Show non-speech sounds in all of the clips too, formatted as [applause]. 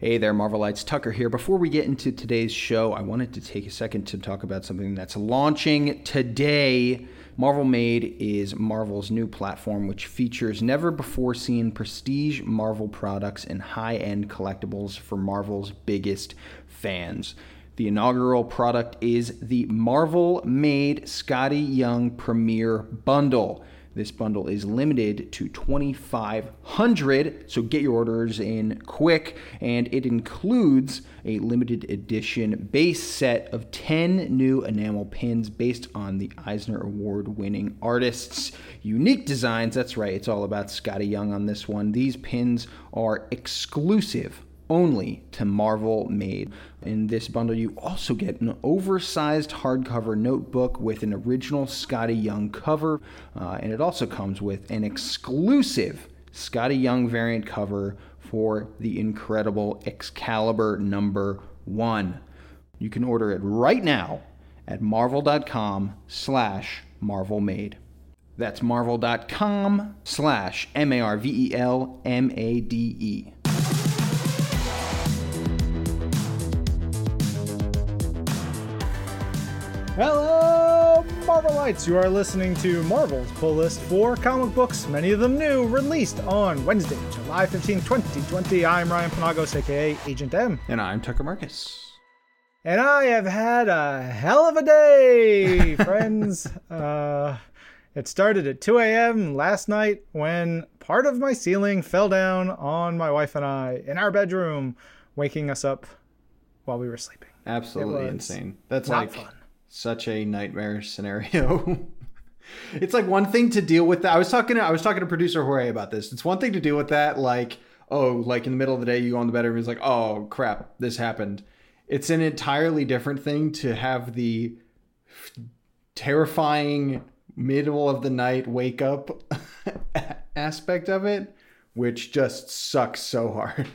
Hey there, Marvelites. Tucker here. Before we get into today's show, I wanted to take a second to talk about something that's launching today. Marvel Made is Marvel's new platform, which features never before seen prestige Marvel products and high end collectibles for Marvel's biggest fans. The inaugural product is the Marvel Made Skottie Young Premier Bundle. This bundle is limited to 2,500, so get your orders in quick. And it includes a limited edition base set of 10 new enamel pins based on the Eisner Award winning artists. Unique designs, that's right, it's all about Skottie Young on this one. These pins are exclusive only to Marvel made. In this bundle, you also get an oversized hardcover notebook with an original Skottie Young cover, uh, and it also comes with an exclusive Skottie Young variant cover for the incredible Excalibur number one. You can order it right now at marvel.com slash marvelmade. That's marvel.com slash M-A-R-V-E-L-M-A-D-E. Hello, Marvelites! You are listening to Marvel's pull list for comic books, many of them new, released on Wednesday, July 15, 2020. I'm Ryan Penagos, aka Agent M. And I'm Tucker Markus. And I have had a hell of a day, [laughs] friends. uh, it started at 2 a.m. last night when part of my ceiling fell down on my wife and I in our bedroom, waking us up while we were sleeping. Absolutely insane. That's not like fun. Such a nightmare [laughs] scenario. it's like one thing to deal with that. I was talking to, I was talking to producer Jorge about this. It's one thing to deal with that like oh, like in the middle of the day you go in the bedroom and it's like, "Oh, crap, this happened." It's an entirely different thing to have the terrifying middle of the night wake up [laughs] aspect of it, which just sucks so hard.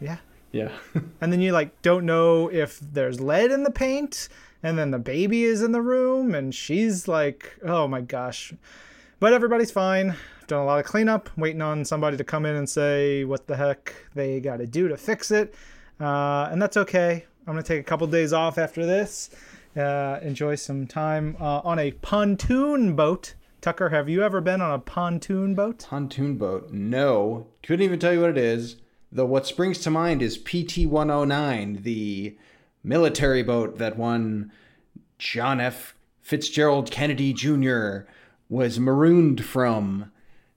Yeah. Yeah. [laughs] and then you like don't know if there's lead in the paint and then the baby is in the room and she's like oh my gosh but everybody's fine i've done a lot of cleanup waiting on somebody to come in and say what the heck they got to do to fix it uh, and that's okay i'm gonna take a couple days off after this uh, enjoy some time uh, on a pontoon boat tucker have you ever been on a pontoon boat Pontoon boat. No. Couldn't even tell you what it is. Though what springs to mind is PT 109, the military boat that one John F. Fitzgerald Kennedy Jr. was marooned from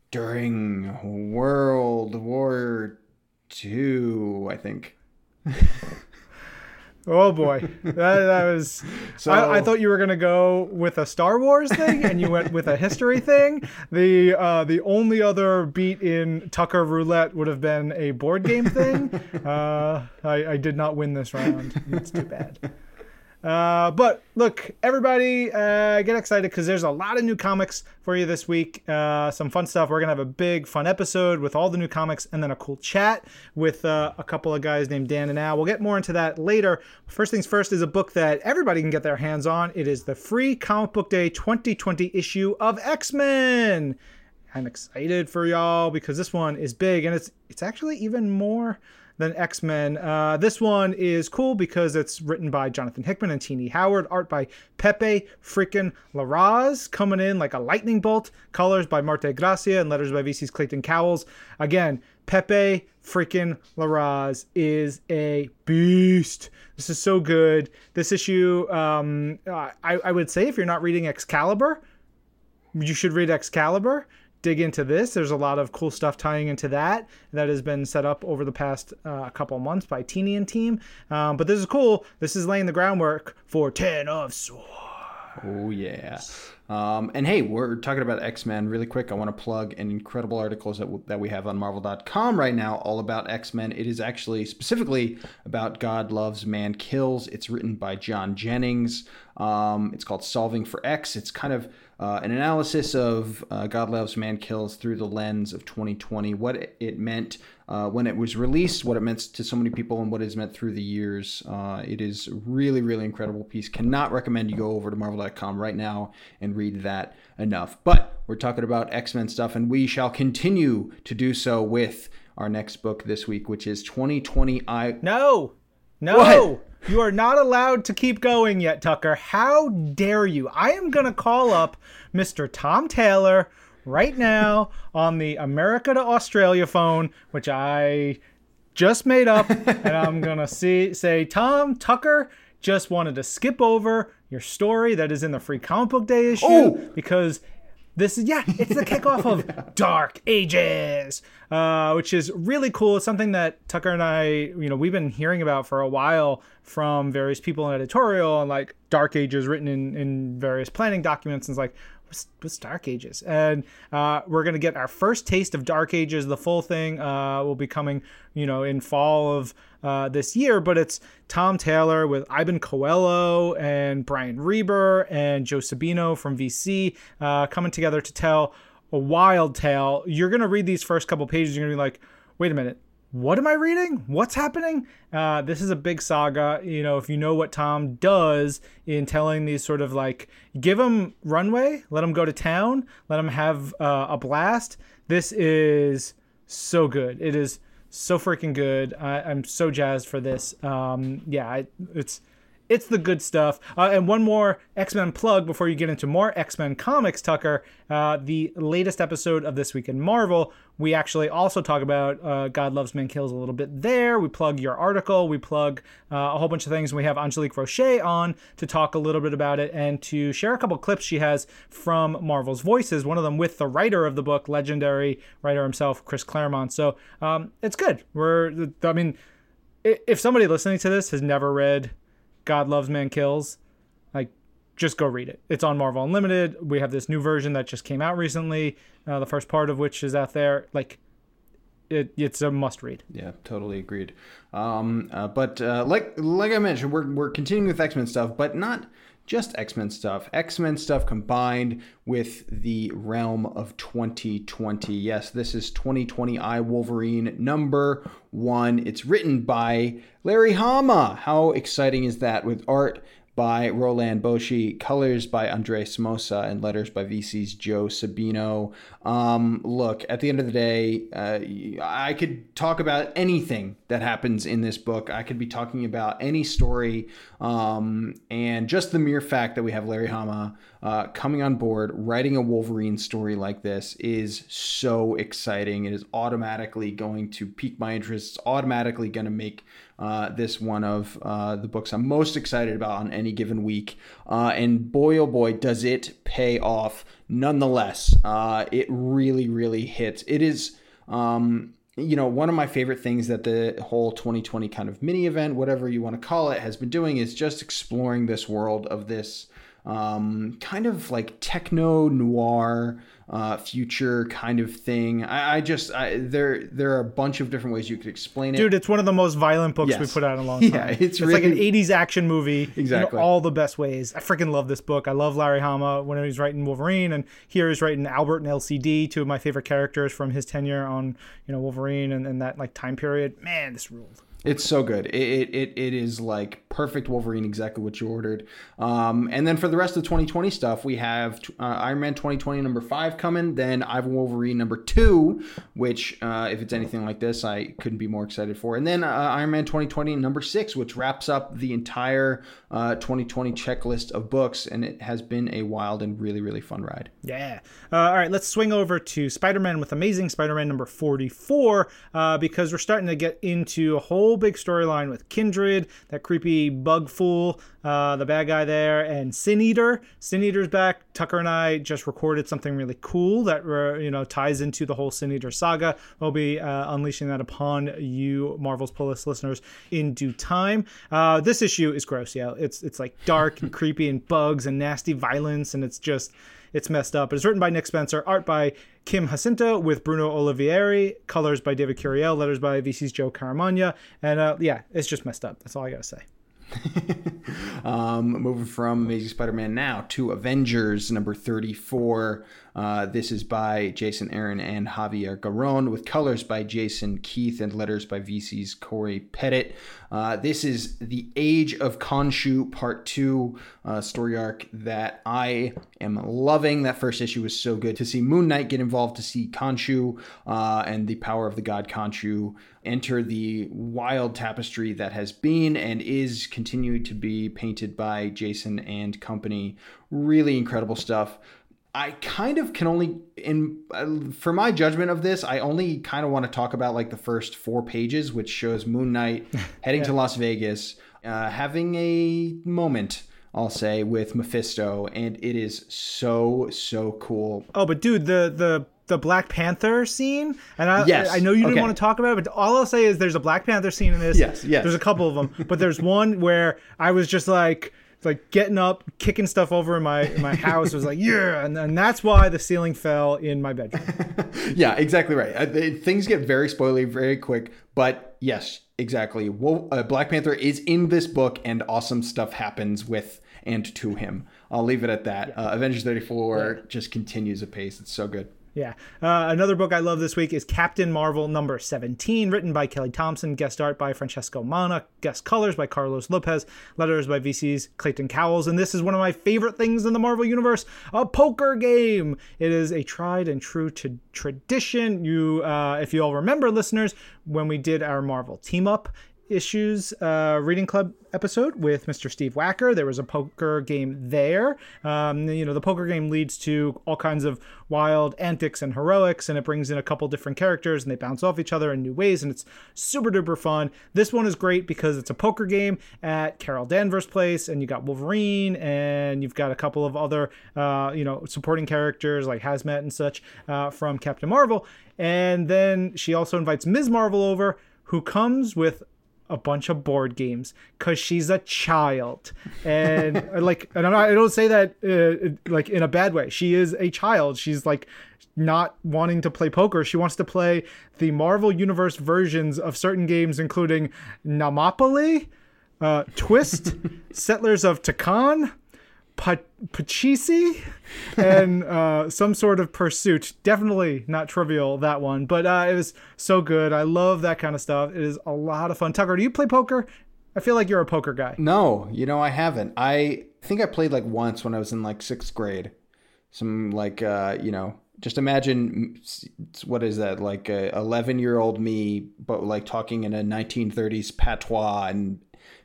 during World War II, I think. [laughs] Oh boy, that, that was. So- [laughs] I, I thought you were gonna go with a Star Wars thing, and you went with a history thing. The uh, the only other beat in Tucker Roulette would have been a board game thing. [laughs] Uh, I, I did not win this round. It's too bad. Uh, but look, everybody, uh, get excited because there's a lot of new comics for you this week. Uh, some fun stuff. We're gonna have a big fun episode with all the new comics, and then a cool chat with uh, a couple of guys named Dan and Al. We'll get more into that later. First things first is a book that everybody can get their hands on. It is the free Comic Book Day 2020 issue of X Men. I'm excited for y'all because this one is big and it's it's actually even more than X Men. Uh, this one is cool because it's written by Jonathan Hickman and Tini Howard, art by Pepe freaking Larraz, coming in like a lightning bolt, colors by Marte Gracia, and letters by VC's Clayton Cowles. Again, Pepe freaking Larraz is a beast. This is so good. This issue, um, I, I would say if you're not reading Excalibur, you should read Excalibur. Dig into this. There's a lot of cool stuff tying into that that has been set up over the past uh, couple months by Tini and team. Um, but this is cool. This is laying the groundwork for Ten of Swords. Oh yeah. Um, and hey, we're talking about X Men really quick. I want to plug an incredible articles that, w- that we have on Marvel.com right now, all about X Men. It is actually specifically about God Loves, Man Kills. It's written by John Jennings. Um, it's called Solving for X. It's kind of uh, an analysis of uh, God Loves, Man Kills through the lens of 2020, what it, it meant uh, when it was released, what it meant to so many people, and what it's meant through the years. Uh, it is really, really incredible piece. Cannot recommend you go over to Marvel.com right now and read that enough. But we're talking about X Men stuff, and we shall continue to do so with our next book this week, which is 2020 I. No, no. What? You are not allowed to keep going yet, Tucker. How dare you? I am going to call up Mr. Tom Taylor right now on the America to Australia phone, which I just made up, and I'm [laughs] going to see say, Tom Tucker just wanted to skip over your story that is in the free comic book day issue Oh! because this is yeah, it's the kickoff of [laughs] Dark Ages, uh, which is really cool. It's something that Tucker and I, you know, we've been hearing about for a while from various people in editorial and like Dark Ages written in in various planning documents. And it's like, what's Dark Ages? And uh, we're gonna get our first taste of Dark Ages. The full thing uh, will be coming, you know, in fall of uh, this year. But it's Tom Taylor with Iban Coello and Brian Reber and Joe Sabino from VC uh, coming together to tell a wild tale. You're gonna read these first couple pages. You're gonna be like, wait a minute. What am I reading? What's happening? Uh, this is a big saga. You know, if you know what Tom does in telling these sort of like, give him runway, let him go to town, let him have uh, a blast. This is so good. It is so freaking good. I, I'm so jazzed for this. Um, yeah, it's it's the good stuff. Uh, and one more X Men plug before you get into more X Men comics, Tucker. Uh, the latest episode of This Week in Marvel, we actually also talk about uh, God Loves Man Kills a little bit there. We plug your article, we plug uh, a whole bunch of things. We have Angelique Roche on to talk a little bit about it and to share a couple clips she has from Marvel's Voices, one of them with the writer of the book, legendary writer himself, Chris Claremont. So um, it's good. We're, I mean, if somebody listening to this has never read God Loves Man Kills, like just go read it. It's on Marvel Unlimited. We have this new version that just came out recently. Uh, the first part of which is out there. Like, it, it's a must read. Yeah, totally agreed. Um, uh, but uh, like like I mentioned, we're we're continuing with X Men stuff, but not just X Men stuff. X Men stuff combined with the realm of 2020. Yes, this is 2020 I Wolverine number one. It's written by Larry Hama. How exciting is that? With art by Roland Boschi, colors by Andres Mossa, and letters by VC's Joe Sabino. Um, look, at the end of the day, uh, I could talk about anything that happens in this book. I could be talking about any story, um, and just the mere fact that we have Larry Hama uh, coming on board, writing a Wolverine story like this is so exciting. It is automatically going to pique my interest. It's automatically going to make uh, this one of uh, the books I'm most excited about on any given week. Uh, and boy, oh boy, does it pay off nonetheless. Uh, it really, really hits. It is. Um, you know, one of my favorite things that the whole 2020 kind of mini event, whatever you want to call it, has been doing is just exploring this world of this um, kind of like techno noir uh, future kind of thing. I, I just I, there there are a bunch of different ways you could explain it. Dude, it's one of the most violent books we put out in a long [laughs] time. Yeah, it's like an 80s action movie. Exactly. In all the best ways. I freaking love this book. I love Larry Hama when he's writing Wolverine, and here he's writing Albert and Elsie-Dee, two of my favorite characters from his tenure on, you know, Wolverine and, and that like time period. Man, this ruled. It's so good. It, it, it, is like perfect Wolverine, exactly what you ordered. Um, and then for the rest of the 2020 stuff, we have uh, Iron Man 2020 number five coming, then iWolverine number two, which, uh, if it's anything like this, I couldn't be more excited for. And then uh, Iron Man 2020 number six, which wraps up the entire uh, 2020 checklist of books. And it has been a wild and really, really fun ride. Yeah. Uh, all right, let's swing over to Spider Man with Amazing Spider Man number 44 uh, because we're starting to get into a whole big storyline with Kindred, that creepy bug fool, uh, the bad guy there, and Sin Eater. Sin Eater's back. Tucker and I just recorded something really cool that uh, you know ties into the whole Sin Eater saga. We'll be uh, unleashing that upon you, Marvel's Pull List listeners, in due time. Uh, this issue is gross, yeah. It's it's like dark and [laughs] creepy and bugs and nasty violence, and it's just it's messed up. It's written by Nick Spencer, art by Kim Jacinto with Bruno Oliveira, colors by David Curiel, letters by VC's Joe Caramagna, and uh, yeah, it's just messed up. That's all I gotta say. [laughs] um, moving from Amazing Spider-Man now to Avengers number 34. Uh, this is by Jason Aaron and Javier Garron, with colors by Jason Keith and letters by VC's Cory Petit. Uh, this is the Age of Khonshu Part Two uh, story arc that I am loving. That first issue was so good to see Moon Knight get involved, to see Khonshu uh, and the power of the god Khonshu enter the wild tapestry that has been and is continued to be painted by Jason and company. Really incredible stuff. I kind of can only in uh, for my judgment of this, I only kind of want to talk about like the first four pages, which shows Moon Knight [laughs] heading yeah. to Las Vegas, uh, having a moment. I'll say with Mephisto, and it is so so cool. Oh, but dude, the the the Black Panther scene, and I, yes. I know you didn't okay. want to talk about it, but all I'll say is there's a Black Panther scene in this. Yes, yes. There's a couple of them, but there's [laughs] one where I was just like, like getting up, kicking stuff over in my in my house. It was like, yeah, and, and that's why the ceiling fell in my bedroom. [laughs] yeah, exactly right. Uh, they, things get very spoilery very quick, but yes, exactly. Well, uh, Black Panther is in this book, and awesome stuff happens with and to him. I'll leave it at that. Yeah. Uh, Avengers 34 yeah. just continues apace. It's so good. Yeah. Uh, another book I love this week is Captain Marvel number 17, written by Kelly Thompson, guest art by Francesco Manna, guest colors by Carlos Lopez, letters by VC's Clayton Cowles. And this is one of my favorite things in the Marvel Universe a poker game. It is a tried and true to tradition. You, uh, if you all remember, listeners, when we did our Marvel team up, issues uh, reading club episode with Mr. Steve Wacker. There was a poker game there. Um, you know, the poker game leads to all kinds of wild antics and heroics, and it brings in a couple different characters and they bounce off each other in new ways, and it's super duper fun. This one is great because it's a poker game at Carol Danvers' place, and you got Wolverine, and you've got a couple of other, uh, you know, supporting characters like Hazmat and such uh, from Captain Marvel. And then she also invites Ms. Marvel over, who comes with a bunch of board games because she's a child. And [laughs] like and not, i don't say that uh, like in a bad way. She is a child. She's like not wanting to play poker. She wants to play the marvel universe versions of certain games including namopoly uh, twist [laughs] settlers of Catan Pachisi and [laughs] uh, some sort of pursuit. Definitely not trivial that one, but uh, it was so good. I love that kind of stuff. It is a lot of fun. Tucker, do you play poker? I feel like you're a poker guy. No, you know I haven't. I think I played like once when I was in like sixth grade. Some like uh, you know, just imagine what is that like a 11 year old me, but like talking in a 1930s patois and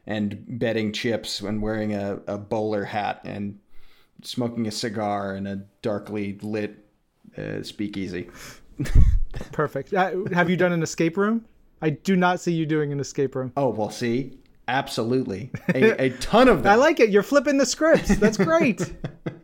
and betting chips and wearing a, a bowler hat and smoking a cigar in a darkly lit uh, speakeasy. [laughs] Perfect. Uh, have you done an escape room? I do not see you doing an escape room. Oh, well, see, absolutely. A, [laughs] a ton of them. I like it. You're flipping the scripts. That's great. [laughs]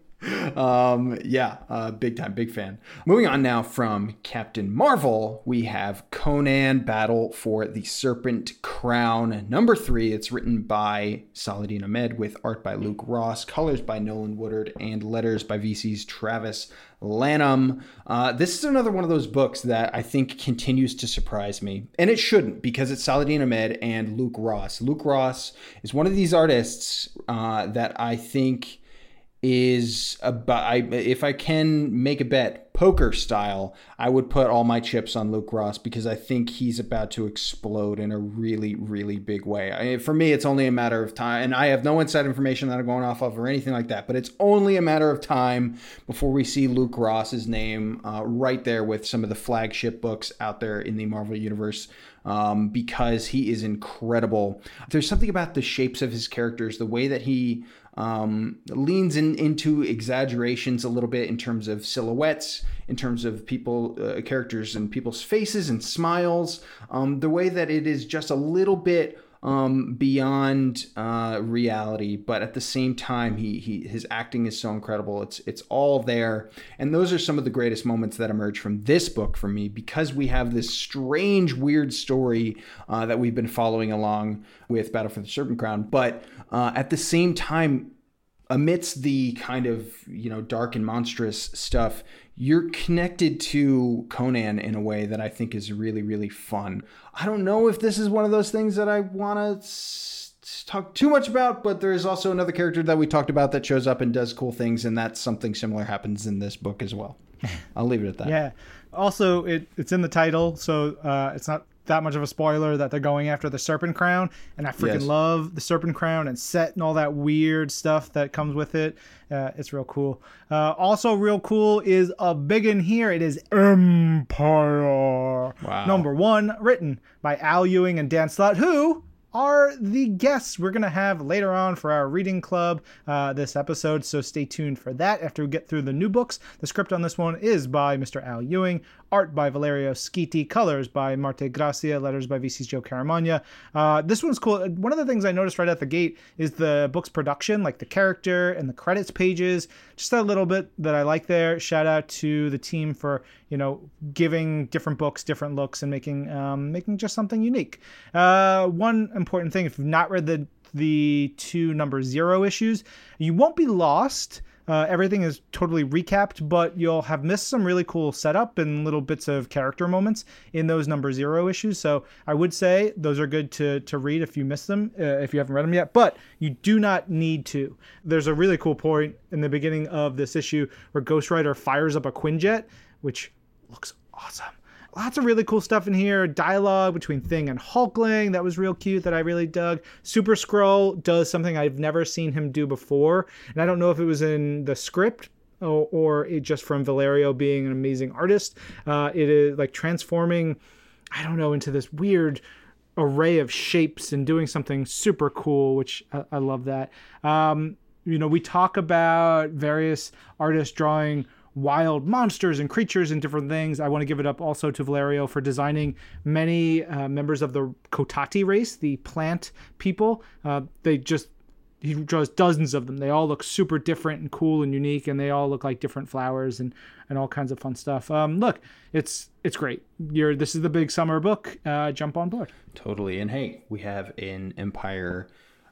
um, yeah, uh, big time, big fan. Moving on now from Captain Marvel, we have Conan Battle for the Serpent Crown, number three. It's written by Saladin Ahmed with art by Luke Ross, colors by Nolan Woodard, and letters by VC's Travis Lanham. Uh, this is another one of those books that I think continues to surprise me. And it shouldn't because it's Saladin Ahmed and Luke Ross. Luke Ross is one of these artists uh, that I think is about I, if I can make a bet poker style, I would put all my chips on Luke Ross because I think he's about to explode in a really really big way. I, for me, it's only a matter of time, and I have no inside information that I'm going off of or anything like that. But it's only a matter of time before we see Luke Ross's name uh, right there with some of the flagship books out there in the Marvel universe. Um, because he is incredible. There's something about the shapes of his characters, the way that he um, leans in, into exaggerations a little bit in terms of silhouettes, in terms of people, uh, characters, and people's faces and smiles. Um, the way that it is just a little bit um, beyond uh, reality, but at the same time, he, he his acting is so incredible. It's it's all there, and those are some of the greatest moments that emerge from this book for me because we have this strange, weird story uh, that we've been following along with Battle for the Serpent Crown, but uh, at the same time, amidst the kind of you know dark and monstrous stuff you're connected to Conan in a way that I think is really, really fun. I don't know if this is one of those things that I want to talk too much about, but there is also another character that we talked about that shows up and does cool things, and that's something similar happens in this book as well. [laughs] I'll leave it at that. Yeah. Also, it, it's in the title, so uh, it's not that much of a spoiler that they're going after the Serpent Crown, and I freaking Yes. love the Serpent Crown and set and all that weird stuff that comes with it. Uh, it's real cool. Uh, also, real cool is a big in here. It is Empyre. Wow. Number one, written by Al Ewing and Dan Slott, who are the guests we're going to have later on for our reading club uh, this episode. So stay tuned for that after we get through the new books. The script on this one is by Mr. Al Ewing, art by Valerio Schiti, colors by Marte Gracia, letters by Joe Caramagna. Uh, this one's cool. One of the things I noticed right at the gate is the book's production, like the character and the credits pages. Just a little bit that I like there. Shout out to the team for you know giving different books different looks and making um, making just something unique. Uh, one important thing: if you've not read the the two number zero issues, you won't be lost. Uh, everything is totally recapped, but you'll have missed some really cool setup and little bits of character moments in those number zero issues. So I would say those are good to to read if you miss them, uh, if you haven't read them yet. But you do not need to. There's a really cool point in the beginning of this issue where Ghost Rider fires up a Quinjet, which looks awesome. Lots of really cool stuff in here. Dialogue between Thing and Hulkling that was real cute that I really dug. Super Skrull does something I've never seen him do before, and I don't know if it was in the script or, it just from Valerio being an amazing artist. Uh, it is like transforming, I don't know, into this weird array of shapes and doing something super cool, which I, I love that. Um, you know, we talk about various artists drawing wild monsters and creatures and different things. I want to give it up also to Valerio for designing many uh, members of the Cotati race, the plant people. Uh, they just he draws dozens of them. They all look super different and cool and unique, and they all look like different flowers and and all kinds of fun stuff. Um, look, it's it's great. You're this is the big summer book. Uh, jump on board. Totally. And hey, we have an Empyre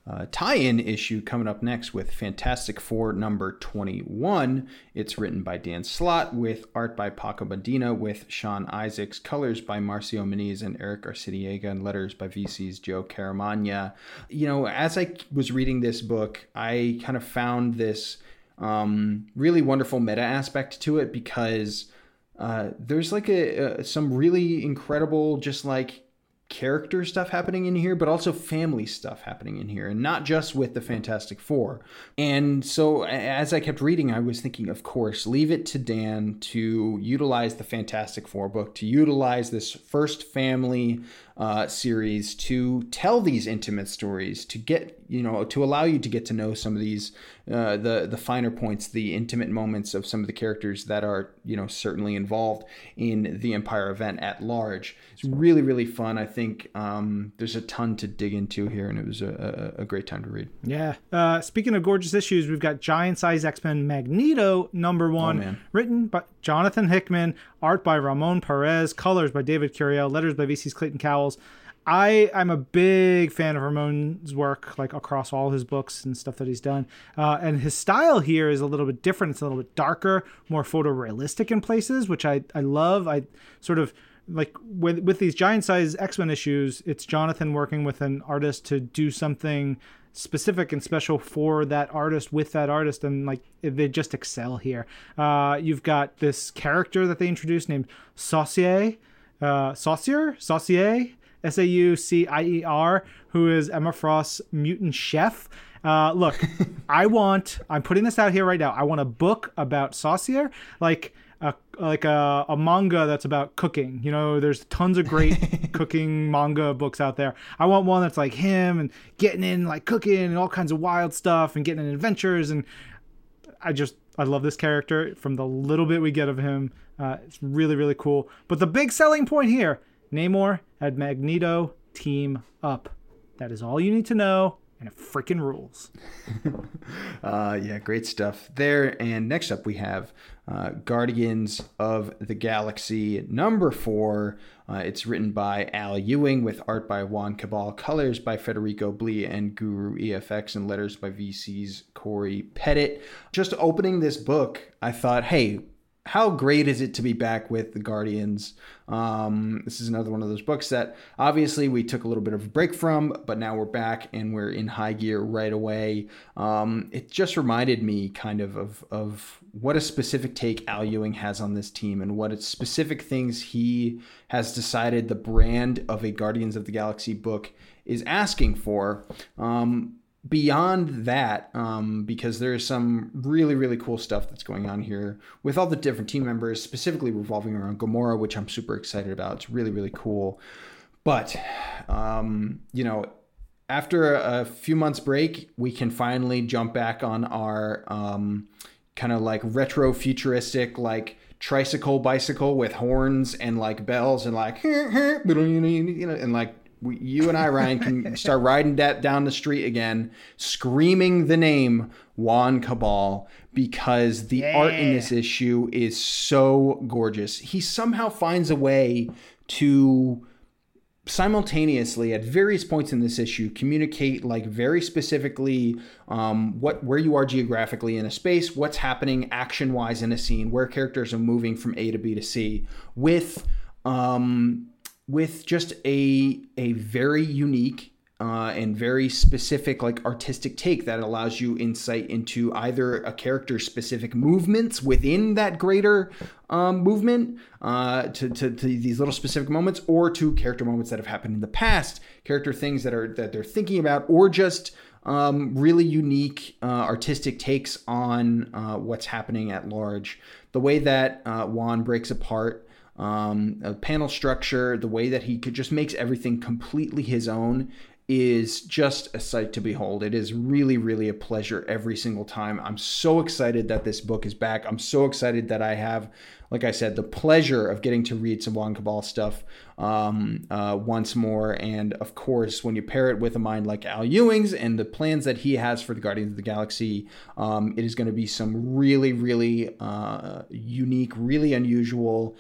uh, tie in issue coming up next with Fantastic Four number 21. It's written by Dan Slott with art by Paco Medina with Sean Isaacs, colors by Marcio Menyz and Erick Arciniega, and letters by VC's Joe Caramagna. You know, as I was reading this book, I kind of found this um, really wonderful meta aspect to it because uh, there's like a, a some really incredible just like character stuff happening in here, but also family stuff happening in here, and not just with the Fantastic Four. And so, as I kept reading, I was thinking, of course, leave it to Dan to utilize the Fantastic Four book, to utilize this first family uh, series to tell these intimate stories, to get you know, to allow you to get to know some of these uh, the the finer points, the intimate moments of some of the characters that are you know certainly involved in the Empyre event at large. It's really really fun. I think um, there's a ton to dig into here, and it was a, a, a great time to read. Yeah. Uh, speaking of gorgeous issues, we've got Giant Size X Men Magneto number one, man. written by Jonathan Hickman, art by Ramon Perez, colors by David Curiel, letters by VC's Clayton I I'm a big fan of Ramon's work, like across all his books and stuff that he's done. Uh, and his style here is a little bit different. It's a little bit darker, more photorealistic in places, which I I love. I sort of like with with these giant size X-Men issues, it's Jonathan working with an artist to do something specific and special for that artist with that artist and like they just excel here. Uh, you've got this character that they introduced named Saucier, uh, Saucier, Saucier, S A U C I E R, who is Emma Frost's mutant chef. Uh, look, [laughs] I want. I'm putting this out here right now. I want a book about Saucier, like a like a, a manga that's about cooking. You know, there's tons of great [laughs] cooking manga books out there. I want one that's like him and getting in like cooking and all kinds of wild stuff and getting in adventures. And I just I love this character from the little bit we get of him. Uh, it's really really cool. But the big selling point here, Namor and Magneto team up. That is all you need to know, and it freaking rules. [laughs] Uh, yeah, great stuff there. And next up, we have uh, Guardians of the Galaxy number four. Uh, it's written by Al Ewing with art by Juan Cabal, colors by Federico Blee and Guru EFX, and letters by VC's Cory Petit. Just opening this book, I thought, hey, how great is it to be back with the Guardians? Um, this is another one of those books that obviously we took a little bit of a break from, but now we're back and we're in high gear right away. Um, it just reminded me kind of, of of what a specific take Al Ewing has on this team and what specific things he has decided the brand of a Guardians of the Galaxy book is asking for. Um, beyond that, um, because there is some really, really cool stuff that's going on here with all the different team members, specifically revolving around Gamora, which I'm super excited about. It's really, really cool. But, um, you know, after a, few months break, we can finally jump back on our um, kind of like retro futuristic, like tricycle bicycle with horns and like bells and like, [laughs] you know, and like we, you and I, Ryan, can [laughs] start riding that down the street again, screaming the name Juan Cabal because the yeah. art in this issue is so gorgeous. He somehow finds a way to simultaneously at various points in this issue communicate like very specifically um, what where you are geographically in a space what's happening action wise in a scene where characters are moving from a to b to c with um, with just a a very unique uh, and very specific like artistic take that allows you insight into either a character's specific movements within that greater um, movement uh, to, to, to, these little specific moments or to character moments that have happened in the past character things that are that they're thinking about or just um, really unique uh, artistic takes on uh, what's happening at large. The way that uh, juan breaks apart um, a panel structure, the way that he could just makes everything completely his own is just a sight to behold. It is really, really a pleasure every single time. I'm so excited that this book is back. I'm so excited that I have, like I said, the pleasure of getting to read some Juan Cabal stuff um, uh, once more. And of course, when you pair it with a mind like Al Ewing's and the plans that he has for the Guardians of the Galaxy, um, it is going to be some really, really uh, unique, really unusual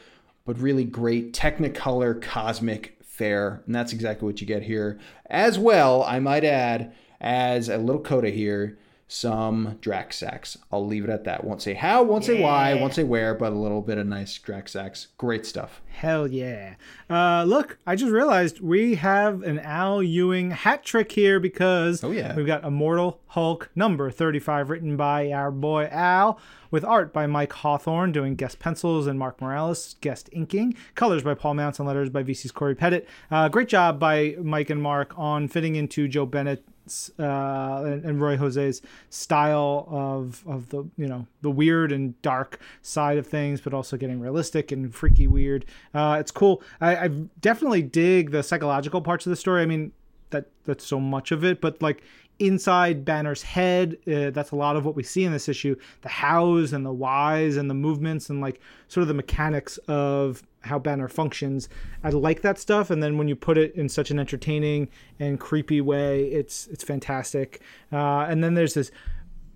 but really great Technicolor cosmic fair. And that's exactly what you get here. As well, I might add, as a little coda here, some Draxax. I'll leave it at that. Won't say how, won't yeah. say why, won't say where, but a little bit of nice Draxax. Great stuff. Hell yeah. Uh, look, I just realized we have an Al Ewing hat trick here because oh, yeah. we've got Immortal Hulk number 35 written by our boy Al with art by Mike Hawthorne doing guest pencils and Mark Morales guest inking, colors by Paul Mounts and letters by VC's Cory Petit. Uh, great job by Mike and Mark on fitting into Joe Bennett uh, and, and, Ruy José's style of of the you know the weird and dark side of things, but also getting realistic and freaky weird. Uh, it's cool. I, I definitely dig the psychological parts of the story. I mean that that's so much of it, but like inside Banner's head. Uh, that's a lot of what we see in this issue the hows and the whys and the movements and like sort of the mechanics of how Banner functions. I like that stuff. And then when you put it in such an entertaining and creepy way, it's it's fantastic. Uh, and then there's this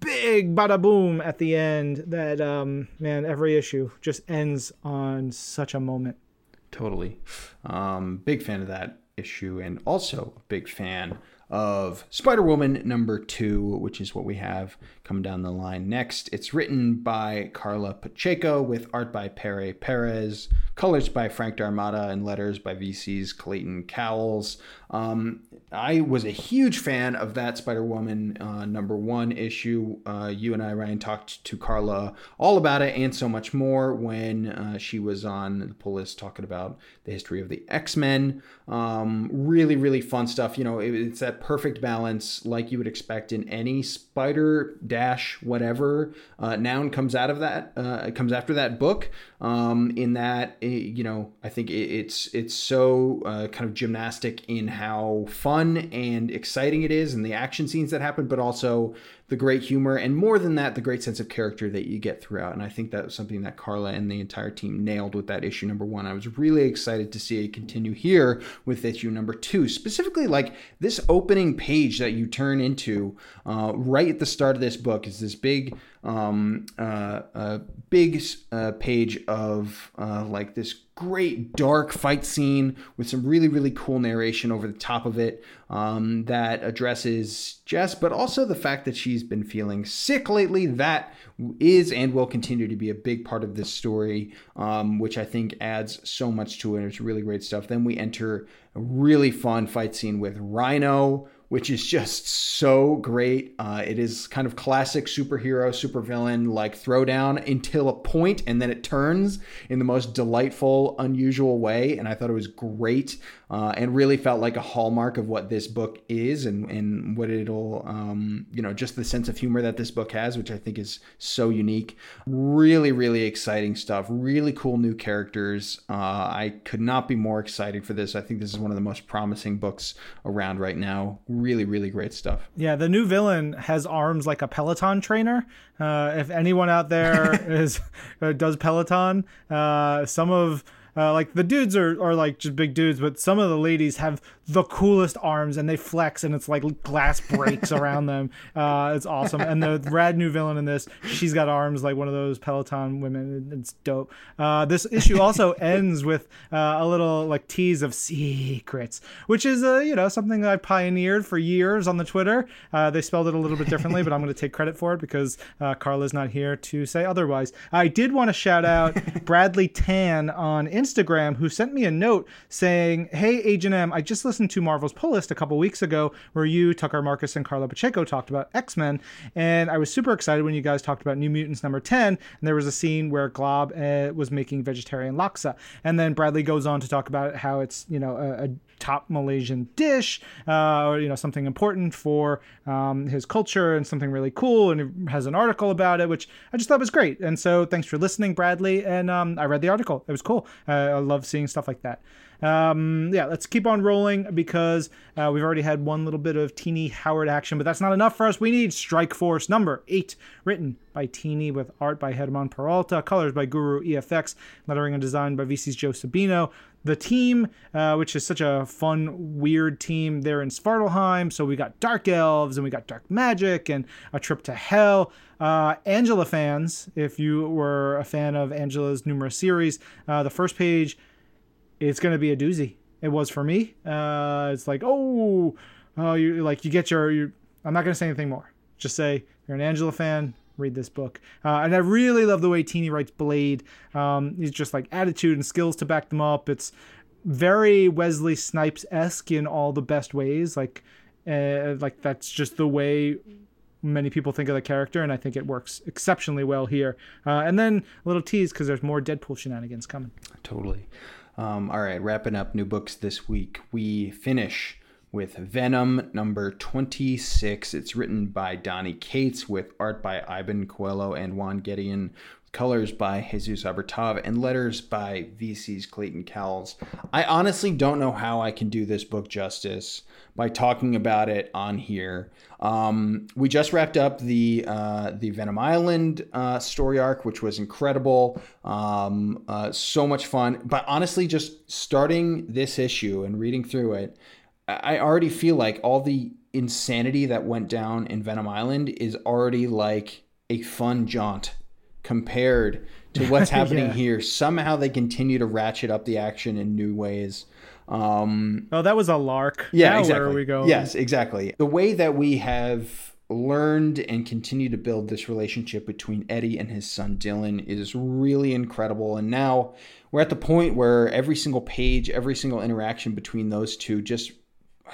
big bada boom at the end that um, man every issue just ends on such a moment totally um, big fan of that issue and also a big fan of Spider Woman number two, which is what we have coming down the line next. It's written by Karla Pacheco with art by Pere Perez, colors by Frank D'Armata, and letters by VC's Clayton Cowles. Um, I was a huge fan of that Spider Woman uh, number one issue. Uh, you and I, Ryan, talked to Karla all about it and so much more when uh, she was on the pull list talking about the history of the X Men. Um, really, really fun stuff. You know, it, it's that perfect balance, like you would expect in any Spider dash whatever uh, noun comes out of that, uh, comes after that book. Um, in that, it, you know, I think it, it's it's so uh, kind of gymnastic in how fun and exciting it is and the action scenes that happen, but also the great humor and more than that, the great sense of character that you get throughout. And I think that was something that Karla and the entire team nailed with that issue number one. I was really excited to see it continue here with issue number two, specifically like this opening page that you turn into uh, right at the start of this book is this big um, uh, uh, big uh, page of uh, like this great dark fight scene with some really really cool narration over the top of it um, that addresses Jess, but also the fact that she's been feeling sick lately. That is and will continue to be a big part of this story, um, which I think adds so much to it. It's really great stuff. Then we enter a really fun fight scene with Rhino which is just so great. Uh, it is kind of classic superhero, supervillain like throwdown until a point, and then it turns in the most delightful, unusual way. And I thought it was great uh, and really felt like a hallmark of what this book is and, and what it'll, um, you know, just the sense of humor that this book has, which I think is so unique. Really, really exciting stuff. Really cool new characters. Uh, I could not be more excited for this. I think this is one of the most promising books around right now really, really great stuff. Yeah, the new villain has arms like a Peloton trainer. Uh, if anyone out there [laughs] is uh, does Peloton, uh, some of uh, like the dudes are, are like just big dudes, but some of the ladies have the coolest arms and they flex and it's like glass breaks around them. [laughs] Uh, it's awesome. And the rad new villain in this, she's got arms like one of those Peloton women. It's dope. Uh, this issue also [laughs] ends with uh, a little like tease of secrets, which is uh, you know something I pioneered for years on the Twitter. Uh, they spelled it a little bit differently, but I'm going to take credit for it because uh, Karla's not here to say otherwise. I did want to shout out [laughs] Bradley Tan on Instagram who sent me a note saying, "Hey Agent M, I just listened." to Marvel's Pull List a couple weeks ago where you, Tucker Markus, and Karla Pacheco talked about X Men. And I was super excited when you guys talked about New Mutants number 10. And there was a scene where Glob uh, was making vegetarian laksa. And then Bradley goes on to talk about how it's, you know, a, a top Malaysian dish, uh, or you know something important for um, his culture and something really cool, and he has an article about it, which I just thought was great. And so thanks for listening, Bradley. And um, I read the article; it was cool. Uh, I love seeing stuff like that. Um, yeah, let's keep on rolling because uh, we've already had one little bit of Tini Howard action, but that's not enough for us. We need Strike Force number eight, written by Tini with art by German Peralta, colors by Guru EFX, lettering and design by VC's Joe Sabino. The team, uh, which is such a fun, weird team, they're in Svartalfheim. So we got Dark Elves and we got Dark Magic and A Trip to Hell. Uh, Angela fans, if you were a fan of Angela's numerous series, uh, the first page it's going to be a doozy. It was for me. Uh, it's like, oh, oh, you like you get your. I'm not going to say anything more. Just say you're an Angela fan. Read this book, uh, and I really love the way Tini writes Blade. Um, he's just like attitude and skills to back them up. It's very Wesley Snipes esque in all the best ways. Like, uh, like that's just the way many people think of the character, and I think it works exceptionally well here. Uh, and then a little tease because there's more Deadpool shenanigans coming. Totally. Um, all right, wrapping up new books this week. We finish with Venom number 26. It's written by Donny Cates with art by Iban Coello and Juan Gedeon, colors by Jesus Aburtov, and letters by VC's Clayton Cowles. I honestly don't know how I can do this book justice by talking about it on here. Um, we just wrapped up the uh, the Venom Island uh, story arc, which was incredible, um, uh, so much fun. But honestly, just starting this issue and reading through it, I already feel like all the insanity that went down in Venom Island is already like a fun jaunt compared to what's [laughs] happening yeah. here. Somehow they continue to ratchet up the action in new ways. Um, oh, that was a lark. Yeah, now exactly. Where are we going? Yes, exactly. The way that we have learned and continue to build this relationship between Eddie and his son Dylan is really incredible. And now we're at the point where every single page, every single interaction between those two just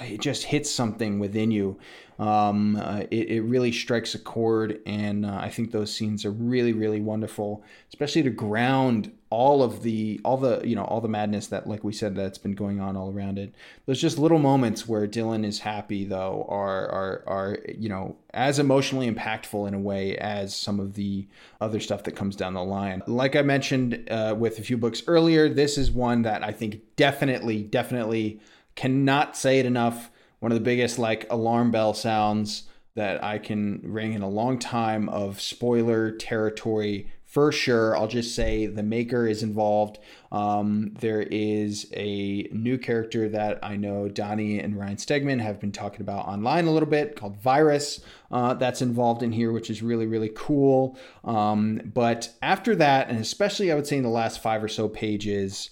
it just hits something within you. Um, uh, it, it really strikes a chord, and uh, I think those scenes are really, really wonderful, especially to ground all of the all the you know all the madness that, like we said, that's been going on all around it. There's just little moments where Dylan is happy, though, are are are you know as emotionally impactful in a way as some of the other stuff that comes down the line. Like I mentioned uh, with a few books earlier, this is one that I think definitely, definitely cannot say it enough. One of the biggest like alarm bell sounds that I can ring in a long time of spoiler territory for sure. I'll just say the maker is involved. Um, there is a new character that I know Donny and Ryan Stegman have been talking about online a little bit called Virus uh, that's involved in here, which is really, really cool. Um, but after that, and especially I would say in the last five or so pages,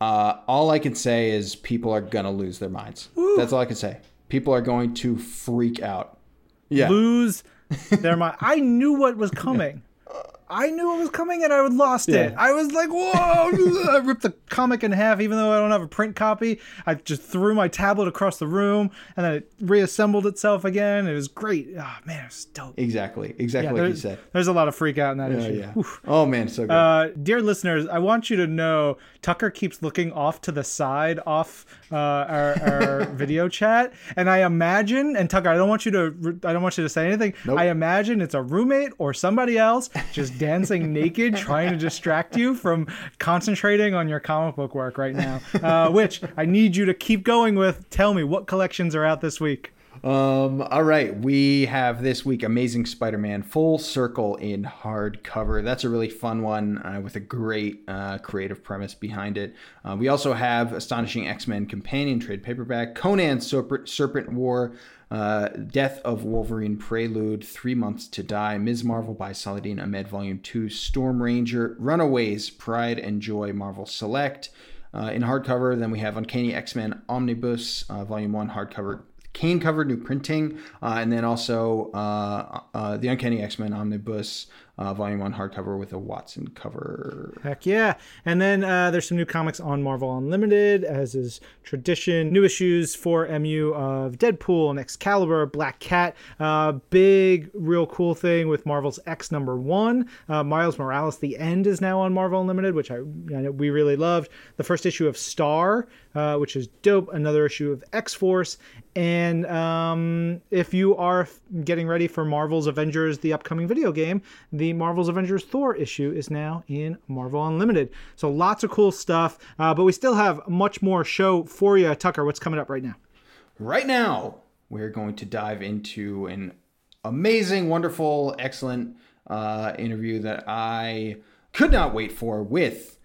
Uh, all I can say is people are gonna lose their minds. That's all I can say. People are going to freak out. Yeah. Lose [laughs] their mind. I knew what was coming. I knew it was coming and I would lost it. I was like, whoa! [laughs] I ripped the comic in half, even though I don't have a print copy. I just threw my tablet across the room and then it reassembled itself again. It was great. Oh man, it was dope. Exactly. Exactly like you said. there's a lot of freak out in that Oh, issue. yeah. Oof. Oh man, so good. Uh, dear listeners, I want you to know Tucker keeps looking off to the side, off uh, our, our [laughs] video chat, and I imagine. And Tucker, I don't want you to. I don't want you to say anything. Nope. I imagine it's a roommate or somebody else just dancing naked, trying to distract you from concentrating on your comic book work right now. Uh, which I need you to keep going with. Tell me what collections are out this week. Um, all right, we have this week Amazing Spider-Man Full Circle in hardcover. That's a really fun one uh, with a great uh, creative premise behind it. Uh, we also have Astonishing X-Men Companion Trade Paperback, Conan Serpent, Serpent War, uh, Death of Wolverine Prelude, Three Months to Die, Ms. Marvel by Saladin Ahmed Volume 2, Storm Ranger, Runaways, Pride and Joy Marvel Select. Uh, in hardcover, then we have Uncanny X-Men Omnibus, uh, Volume 1 hardcover cane cover new printing uh, and then also uh, uh, the uncanny x-men omnibus uh, volume 1 hardcover with a watson cover Heck yeah. And then uh, there's some new comics on Marvel Unlimited, as is tradition. New issues for MU of Deadpool and Excalibur, Black Cat. Uh, big, real cool thing with Marvel's X number one. Uh, Miles Morales, The End, is now on Marvel Unlimited, which I, I we really loved. The first issue of Star, uh, which is dope. Another issue of X Force. And um, if you are getting ready for Marvel's Avengers, the upcoming video game, the Marvel's Avengers Thor issue is now in Marvel Unlimited. So lots of cool stuff, uh, but we still have much more show for you. Tucker, what's coming up right now? right now we're going to dive into an amazing wonderful excellent uh, interview that i could not wait for with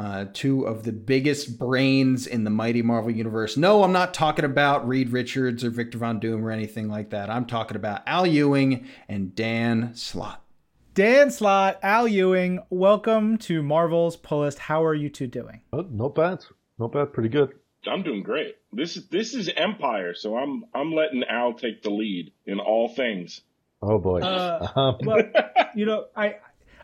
uh, two of the biggest brains in the mighty Marvel universe. No, I'm not talking about Reed Richards or Victor Von Doom or anything like that. I'm talking about Al Ewing and Dan Slott. Dan Slott, Al Ewing, welcome to Marvel's Pull List. How are you two doing? Oh, not bad. Not bad. Pretty good. I'm doing great. This is this is Empyre, so I'm I'm letting Al take the lead in all things. Oh boy. Uh, um, [laughs] Well, you know, I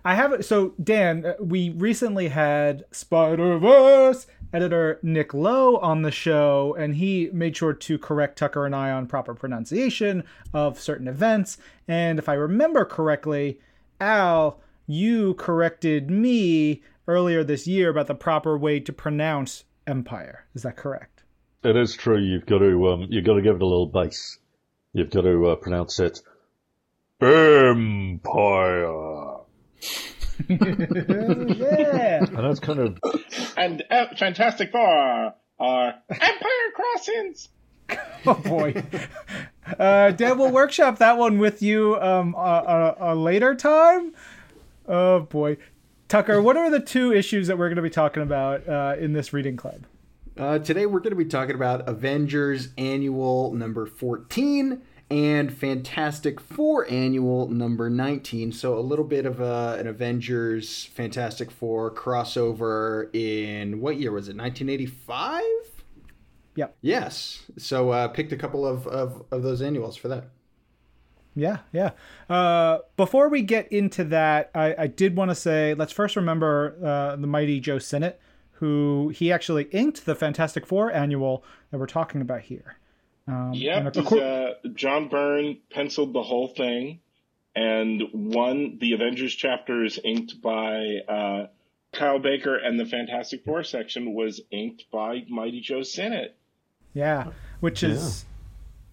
I have so Dan, uh, we recently had Spider Verse editor Nick Lowe on the show, and he made sure to correct Tucker and I on proper pronunciation of certain events. And if I remember correctly, Al, you corrected me earlier this year about the proper way to pronounce Empyre. Is that correct? it is true. You've got to um, you've got to give it a little bass. You've got to uh, pronounce it Empyre. Yeah. And that's kind of And uh, Fantastic Four are Empire Crossings. [laughs] oh boy. Uh, Dan will workshop that one with you um, a, a, a later time. Oh boy. Tucker, what are the two issues that we're going to be talking about uh, in this reading club? Uh, today we're going to be talking about Avengers Annual number 14 and Fantastic Four Annual number 19. So a little bit of a, an Avengers Fantastic Four crossover in what year was it? 1985? Yep. Yes. So uh, picked a couple of, of, of those annuals for that. Yeah, yeah. Uh, before we get into that, I, I did want to say let's first remember uh, the mighty Joe Sinnott, who he actually inked the Fantastic Four annual that we're talking about here. Um, and Yep, of this, uh, John Byrne penciled the whole thing, and one the Avengers chapter is inked by uh, Kyle Baker, and the Fantastic Four section was inked by Mighty Joe Sinnott. Yeah, which is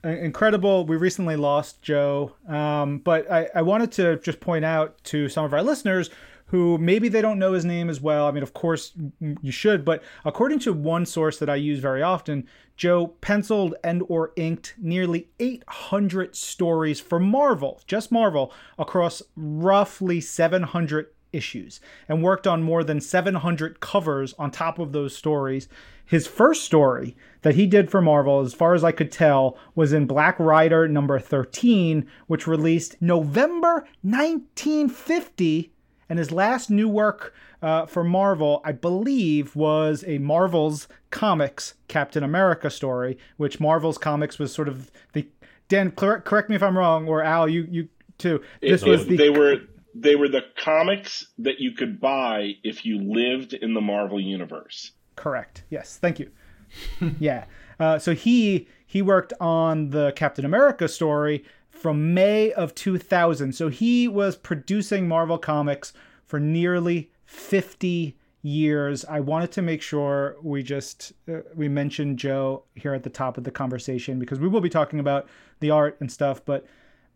uh, incredible. We recently lost Joe, um, but I, I wanted to just point out to some of our listeners who maybe they don't know his name as well. I mean, of course you should, but according to one source that I use very often, Joe penciled and or inked nearly 800 stories for Marvel, just Marvel, across roughly 700 issues and worked on more than 700 covers on top of those stories. His first story that he did for Marvel, as far as I could tell, was in Black Rider number 13, which released November 1950 And his last new work uh, for Marvel, I believe, was a Marvel's Comics Captain America story, which Marvel's Comics was sort of the. Dan, correct, correct me if I'm wrong, or Al, you you too. This it, was the. They were they were the comics that you could buy if you lived in the Marvel universe. Correct. Yes. Thank you. [laughs] yeah. Uh, so he he worked on the Captain America story from May of 2000. So he was producing Marvel Comics for nearly 50 years. I wanted to make sure we just uh, we mentioned Joe here at the top of the conversation because we will be talking about the art and stuff, but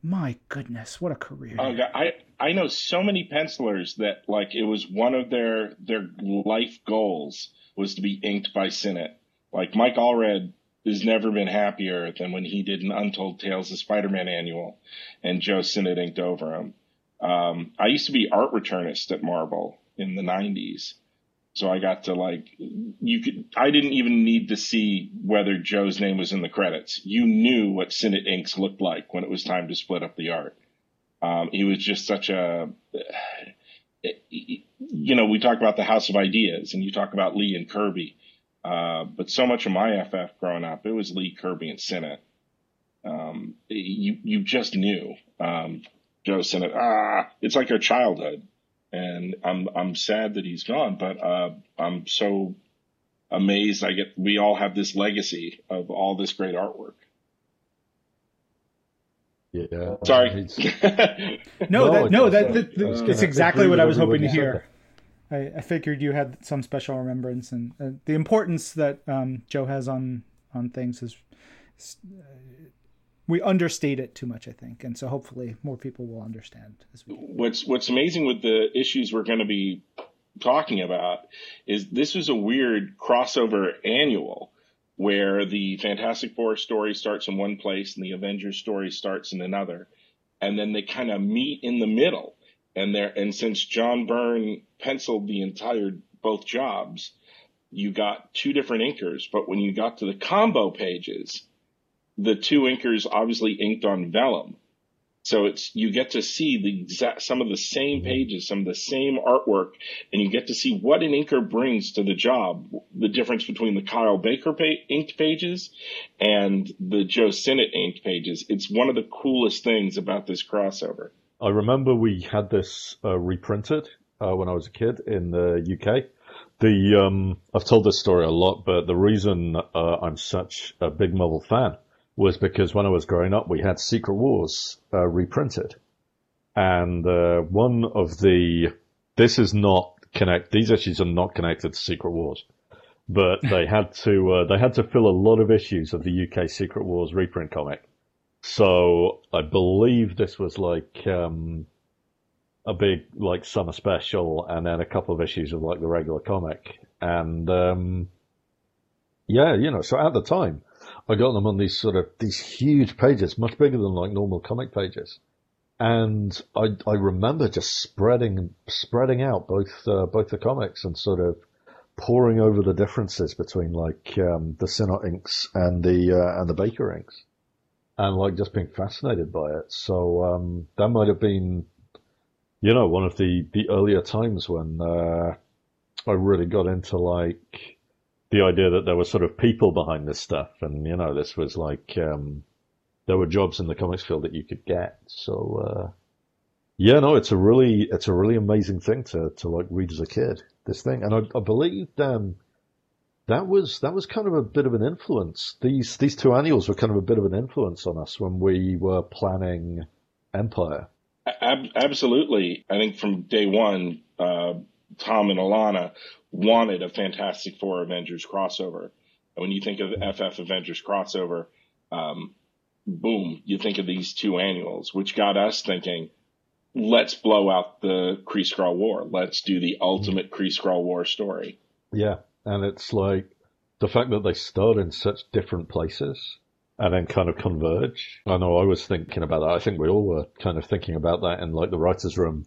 my goodness, what a career! Oh, God. I I know so many pencilers that like it was one of their their life goals was to be inked by Sinnott. Like Mike Allred has never been happier than when he did an Untold Tales of Spider-Man annual, and Joe Sinnott inked over him. Um, I used to be art returnist at Marvel in the '90s, so I got to like you could. I didn't even need to see whether Joe's name was in the credits. You knew what Sinnott inks looked like when it was time to split up the art. Um, he was just such a. [sighs] You know, we talk about the House of Ideas, and you talk about Lee and Kirby uh, but so much of my FF growing up, it was Lee Kirby and Sinnott. Um, you you just knew um, Joe Sinnott. Ah, it's like your childhood, and I'm I'm sad that he's gone, but uh, I'm so amazed. I get we all have this legacy of all this great artwork. Yeah. Sorry. no, that, no, that, that, that's exactly what I was hoping to hear. I, I figured you had some special remembrance and uh, the importance that um, Joe has on on things is, is uh, we understate it too much, I think, and so hopefully more people will understand. What's What's amazing with the issues we're going to be talking about is this is a weird crossover annual where the Fantastic Four story starts in one place and the Avengers story starts in another, and then they kind of meet in the middle and there and since John Byrne penciled the entire both jobs, you got two different inkers. But when you got to the combo pages, the two inkers obviously inked on vellum. So it's you get to see the exact some of the same pages, some of the same artwork, and you get to see what an inker brings to the job. The difference between the Kyle Baker pa- inked pages and the Joe Sinnott inked pages. It's one of the coolest things about this crossover. I remember we had this uh, reprinted uh, when I was a kid in the UK. The um, I've told this story a lot, but the reason uh, I'm such a big Marvel fan was because when I was growing up, we had Secret Wars uh, reprinted, and uh, one of the this is not connect. These issues are not connected to Secret Wars, but they had to uh, they had to fill a lot of issues of the UK Secret Wars reprint comic so I believe this was like um, a big like summer special, and then a couple of issues of like the regular comic, and um, yeah, you know. So at the time, I got them on these sort of these huge pages, much bigger than like normal comic pages, and I I remember just spreading spreading out both uh, both the comics and sort of poring over the differences between like um, the Sinnott inks and the uh, and the Baker inks and like just being fascinated by it. So um, that might have been, you know, one of the the earlier times when uh, I really got into like the idea that there were sort of people behind this stuff, and you know, this was like um, there were jobs in the comics field that you could get. So uh, yeah, no, it's a really it's a really amazing thing to to like read as a kid. This thing, and I, I believe um, that was that was kind of a bit of an influence. These these two annuals were kind of a bit of an influence on us when we were planning Empyre. Ab- absolutely, I think from day one, uh, Tom and Alanna wanted a Fantastic Four Avengers crossover. And when you think of FF Avengers crossover, um, boom, you think of these two annuals, which got us thinking, let's blow out the Kree Skrull War. Let's do the ultimate Kree Skrull War story. Yeah, and it's like the fact that they start in such different places and then kind of converge. I know I was thinking about that. I think we all were kind of thinking about that in like the writers' room.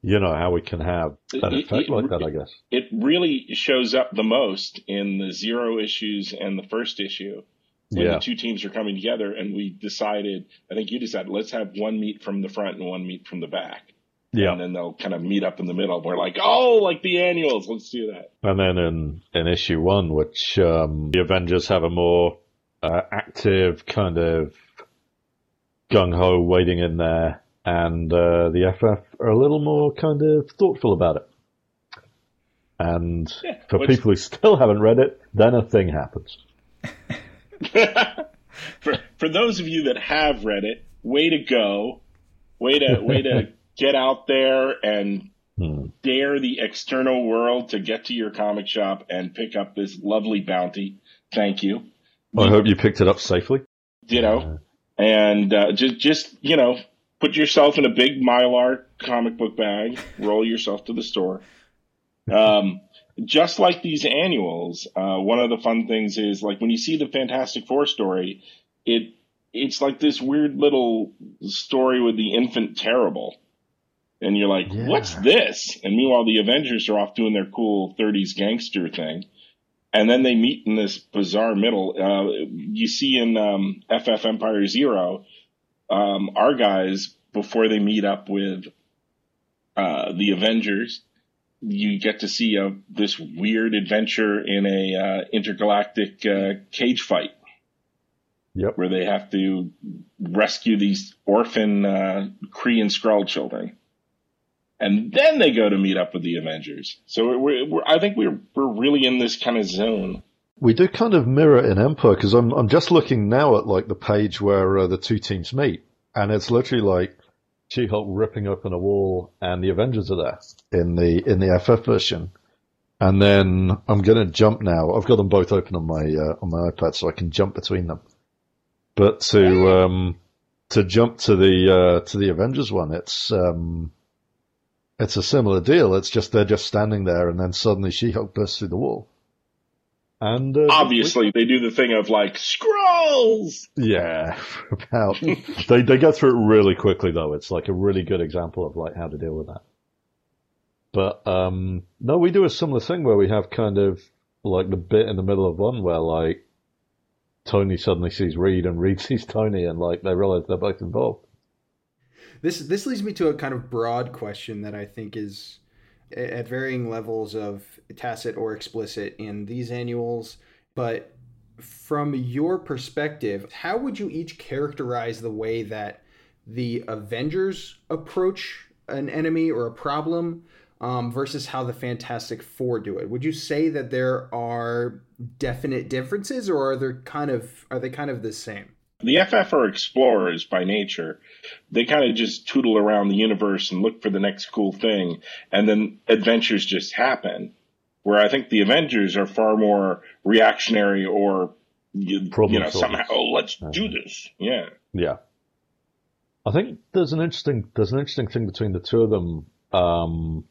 You know how we can have an it, effect it, like that. I guess it really shows up the most in the zero issues and the first issue when yeah. the two teams are coming together. And we decided, I think you decided, let's have one meet from the front and one meet from the back. Yeah. And then they'll kind of meet up in the middle. We're like, oh, like the annuals. Let's do that. And then in, in issue one, which um, the Avengers have a more uh, active kind of gung ho waiting in there, and uh, the FF are a little more kind of thoughtful about it. And [laughs] Yeah, for which- people who still haven't read it, then a thing happens. [laughs] for for those of you that have read it, way to go. Way to way to [laughs] get out there and Hmm. dare the external world to get to your comic shop and pick up this lovely bounty. Thank you. I hope you picked it up safely. Ditto. And uh, just just you know, put yourself in a big mylar comic book bag, roll yourself to the store. [laughs] Um, just like these annuals, uh, one of the fun things is like when you see the Fantastic Four story, it it's like this weird little story with the infant terrible. And you're like, Yeah. what's this? And meanwhile, the Avengers are off doing their cool 30s gangster thing. And then they meet in this bizarre middle. Uh, you see in um, FF Empyre Zero, um, our guys, before they meet up with uh, the Avengers, you get to see a, this weird adventure in a uh, intergalactic uh, cage fight Yep. where they have to rescue these orphan uh, Kree and Skrull children. And then they go to meet up with the Avengers. So we're, we're, I think we're we're really in this kind of zone. We do kind of mirror in Empyre because I'm I'm just looking now at like the page where uh, the two teams meet, and it's literally like She-Hulk ripping open a wall, and the Avengers are there in the in the FF version. And then I'm gonna jump now. I've got them both open on my uh, on my iPad, so I can jump between them. But to um, to jump to the uh, to the Avengers one, it's um, it's a similar deal. It's just they're just standing there, and then suddenly She-Hulk bursts through the wall. And uh, Obviously, they do the thing of like Skrulls. yeah, [laughs] about they they go through it really quickly though. It's like a really good example of like how to deal with that. But um no, we do a similar thing where we have kind of like the bit in the middle of one where like Tony suddenly sees Reed and [laughs] Reed sees Tony and like they realize they're both involved. This this leads me to a kind of broad question that I think is at varying levels of tacit or explicit in these annuals, but from your perspective, how would you each characterize the way that the Avengers approach an enemy or a problem um, versus how the Fantastic Four do it? Would you say that there are definite differences, or are there kind of are they kind of the same? The FF are explorers by nature. They kind of just tootle around the universe and look for the next cool thing, and then adventures just happen. Where I think the Avengers are far more reactionary or, you, you know, somehow, oh, let's do this. Yeah. Yeah. I think there's an interesting there's an interesting thing between the two of them. Um,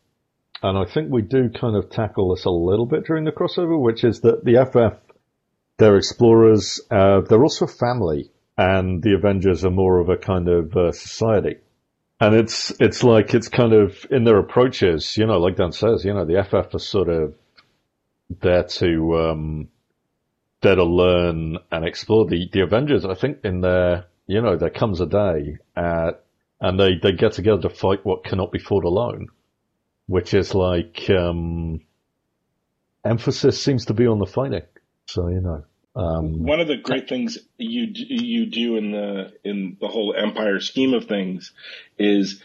and I think we do kind of tackle this a little bit during the crossover, which is that the FF, they're explorers, uh, they're also a family, and the Avengers are more of a kind of uh, society. And it's it's like it's kind of in their approaches, you know, like Dan says, you know, the FF are sort of there to um, there to learn and explore. The the Avengers, I think, in their you know, there comes a day, uh, and they they get together to fight what cannot be fought alone, which is like um, emphasis seems to be on the fighting. So you know, um, One of the great things you you do in the in the whole Empyre scheme of things is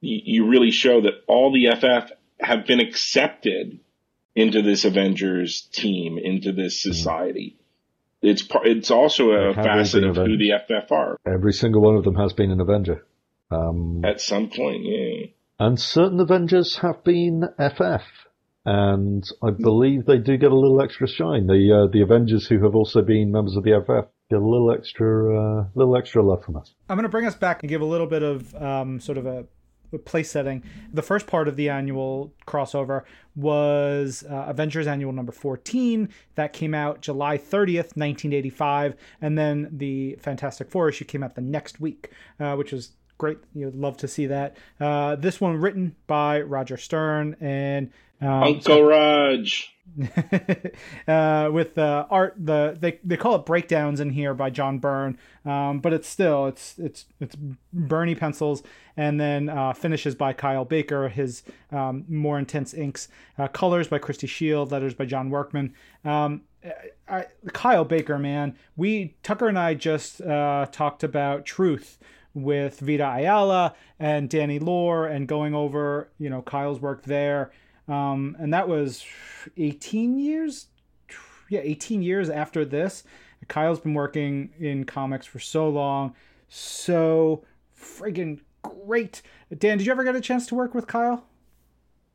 you, really show that all the FF have been accepted into this Avengers team, into this society. It's par- it's also a facet of who the FF are every single one of them has been an Avenger. Um, at some point. Yeah. And certain Avengers have been FF, and I believe they do get a little extra shine. The uh, the Avengers who have also been members of the FF get a little extra uh, little extra love from us. I'm going to bring us back and give a little bit of um, sort of a, a place setting. The first part of the annual crossover was uh, Avengers Annual number 14 that came out July 30th, 1985, and then the Fantastic Four issue came out the next week, uh, which was great. You'd love to see that. Uh, this one written by Roger Stern and um, Uncle Raj. [laughs] uh, with uh, art, the they, they call it breakdowns in here by John Byrne, um, but it's still it's it's it's Bernie pencils, and then uh, finishes by Kyle Baker. His um, more intense inks, uh, colors by Christie Scheele, letters by John Workman. Um, I, Kyle Baker, man, we Tucker and I just uh, talked about Truth with Vita Ayala and Danny Lore, and going over you know Kyle's work there. Um, and that was 18 years yeah 18 years after this. Kyle's been working in comics for so long. So friggin great. Dan did you ever get a chance to work with kyle?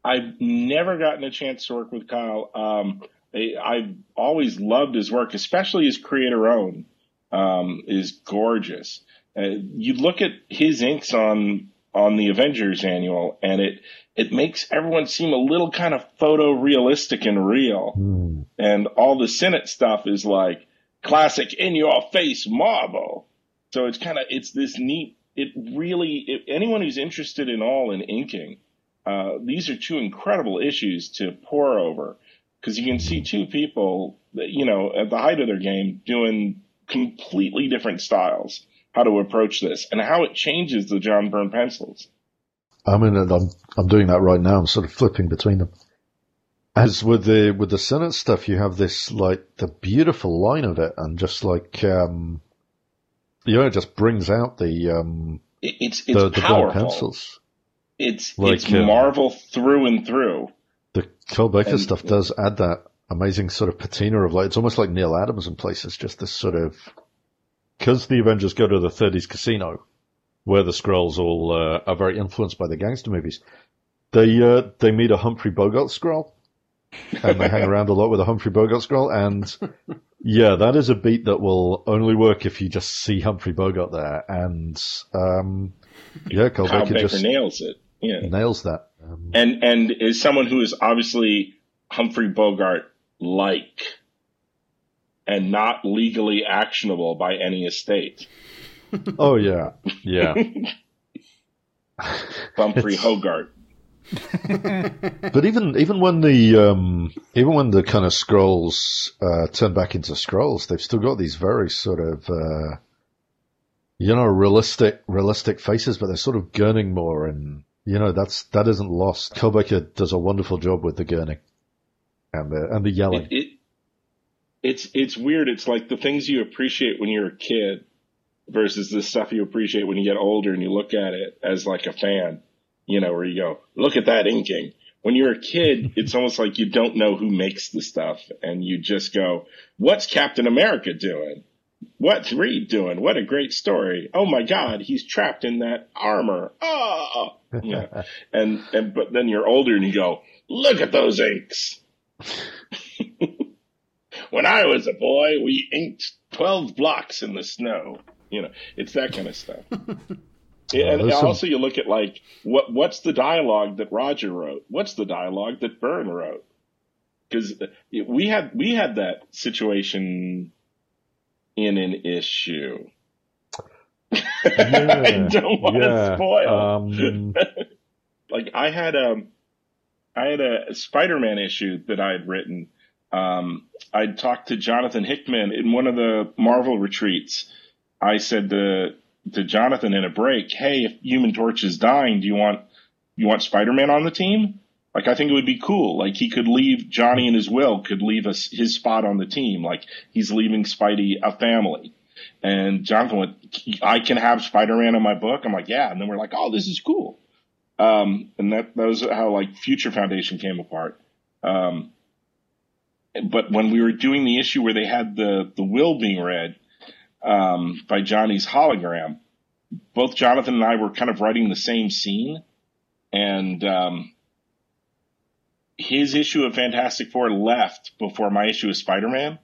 I've never gotten a chance to work with kyle. Um, I, i've always loved his work especially his creator own. Um, is gorgeous uh, you look at his inks on on the avengers annual and it it makes everyone seem a little kind of photorealistic and real. Mm. And all the Sinnott stuff is like classic in your face Marvel. So it's kind of it's this neat. It really it, anyone who's interested in all in inking, uh, these are two incredible issues to pour over because you can see two people that you know at the height of their game doing completely different styles how to approach this and how it changes the John Byrne pencils. I mean, I'm I'm doing that right now. I'm sort of flipping between them. As with the with the Sinnott stuff, you have this like the beautiful line of it, and just like um, you know, it just brings out the um, it's it's the, the powerful. pencils. It's like, it's um, Marvel through and through. The Kyle Baker and, stuff does add that amazing sort of patina of like it's almost like Neal Adams in places. Just this sort of because the Avengers go to the 30s casino where the Skrulls all uh, are very influenced by the gangster movies. They uh, they meet a Humphrey Bogart Skrull, and they hang around a lot with a Humphrey Bogart Skrull. And [laughs] yeah, that is a beat that will only work if you just see Humphrey Bogart there. And um, yeah, Kyle, Baker, Baker just nails it. Yeah, nails that. Um, and and is someone who is obviously Humphrey Bogart like and not legally actionable by any estate. oh yeah, yeah. [laughs] Humphrey [laughs] Hogart. [laughs] but even even when the um, even when the kind of Skrulls uh, turn back into Skrulls, they've still got these very sort of uh, you know realistic realistic faces, but they're sort of gurning more, and you know that's that isn't lost. Kyle Baker does a wonderful job with the gurning and the and the yelling. It, it, it's it's weird. It's like the things you appreciate when you're a kid versus the stuff you appreciate when you get older and you look at it as like a fan, you know, where you go, look at that inking. When you're a kid, [laughs] it's almost like you don't know who makes the stuff and you just go, what's Captain America doing? What's Reed doing? What a great story. Oh my God, he's trapped in that armor. Ah! Oh, yeah. [laughs] and, and, but then you're older and you go, look at those inks. [laughs] when I was a boy, we inked 12 blocks in the snow. You know, it's that kind of stuff. [laughs] and also, you look at like what what's the dialogue that Roger wrote? What's the dialogue that Byrne wrote? Because we had we had that situation in an issue. Yeah, [laughs] I don't want yeah, to spoil. Um... [laughs] like I had a, um, I had a Spider-Man issue that I had written. Um, I talked to Jonathan Hickman in one of the Marvel retreats, I said to to Jonathan in a break, "Hey, if Human Torch is dying, do you want you want Spider Man on the team? Like, I think it would be cool. Like, he could leave Johnny and his will could leave us his spot on the team. Like, he's leaving Spidey a family." And Jonathan went, "I can have Spider Man on my book." I'm like, "Yeah," and then we're like, "Oh, this is cool." Um, and that that was how like Future Foundation came apart. Um, but when we were doing the issue where they had the the will being read um, by Johnny's hologram, both Jonathan and I were kind of writing the same scene, and um, his issue of Fantastic Four left before my issue of Spider Man.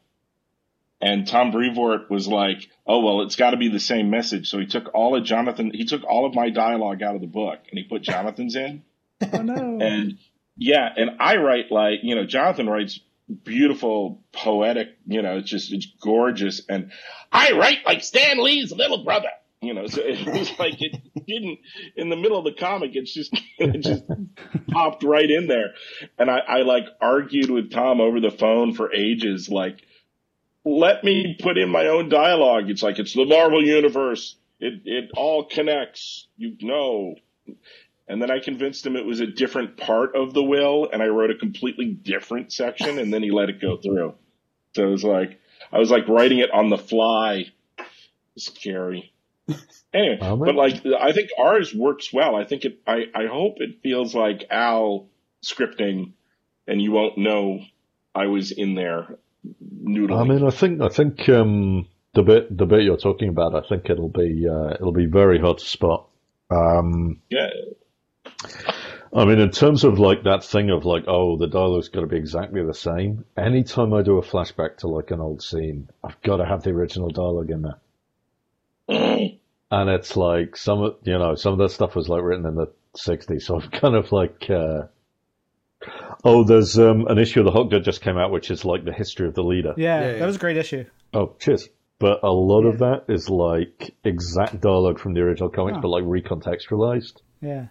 And Tom Brevoort was like, "Oh well, it's got to be the same message." So he took all of Jonathan, he took all of my dialogue out of the book, and he put Jonathan's in. [laughs] oh no! And yeah, and I write like you know, Jonathan writes beautiful, poetic, you know, it's just, it's gorgeous. And I write like Stan Lee's little brother. You know, so [laughs] it was like it didn't in the middle of the comic. It's just [laughs] it just popped right in there, and I, I like argued with Tom over the phone for ages. Like, let me put in my own dialogue. It's like it's the Marvel universe. It it all connects. You know. And then I convinced him it was a different part of the will, and I wrote a completely different section, and then he let it go through. So it was like I was like writing it on the fly. Scary. [laughs] Anyway, Oh, but like I think ours works well. I think it. I I hope it feels like Al scripting, and you won't know I was in there noodling. I mean, I think I think um, the bit the bit you're talking about, I think it'll be uh, it'll be very hard to spot. Um, yeah, I mean, in terms of like that thing of like, oh, the dialogue's got to be exactly the same. Anytime I do a flashback to like an old scene, I've got to have the original dialogue in there. And it's like some of you know some of that stuff was like written in the '60s, so I'm [laughs] kind of like, uh, oh, there's um, an issue of the Hulk that just came out, which is like the history of the leader. Yeah, Yeah, yeah. that was a great issue. Oh, cheers. But a lot of that is like exact dialogue from the original comics, Huh. but like recontextualized. Yeah.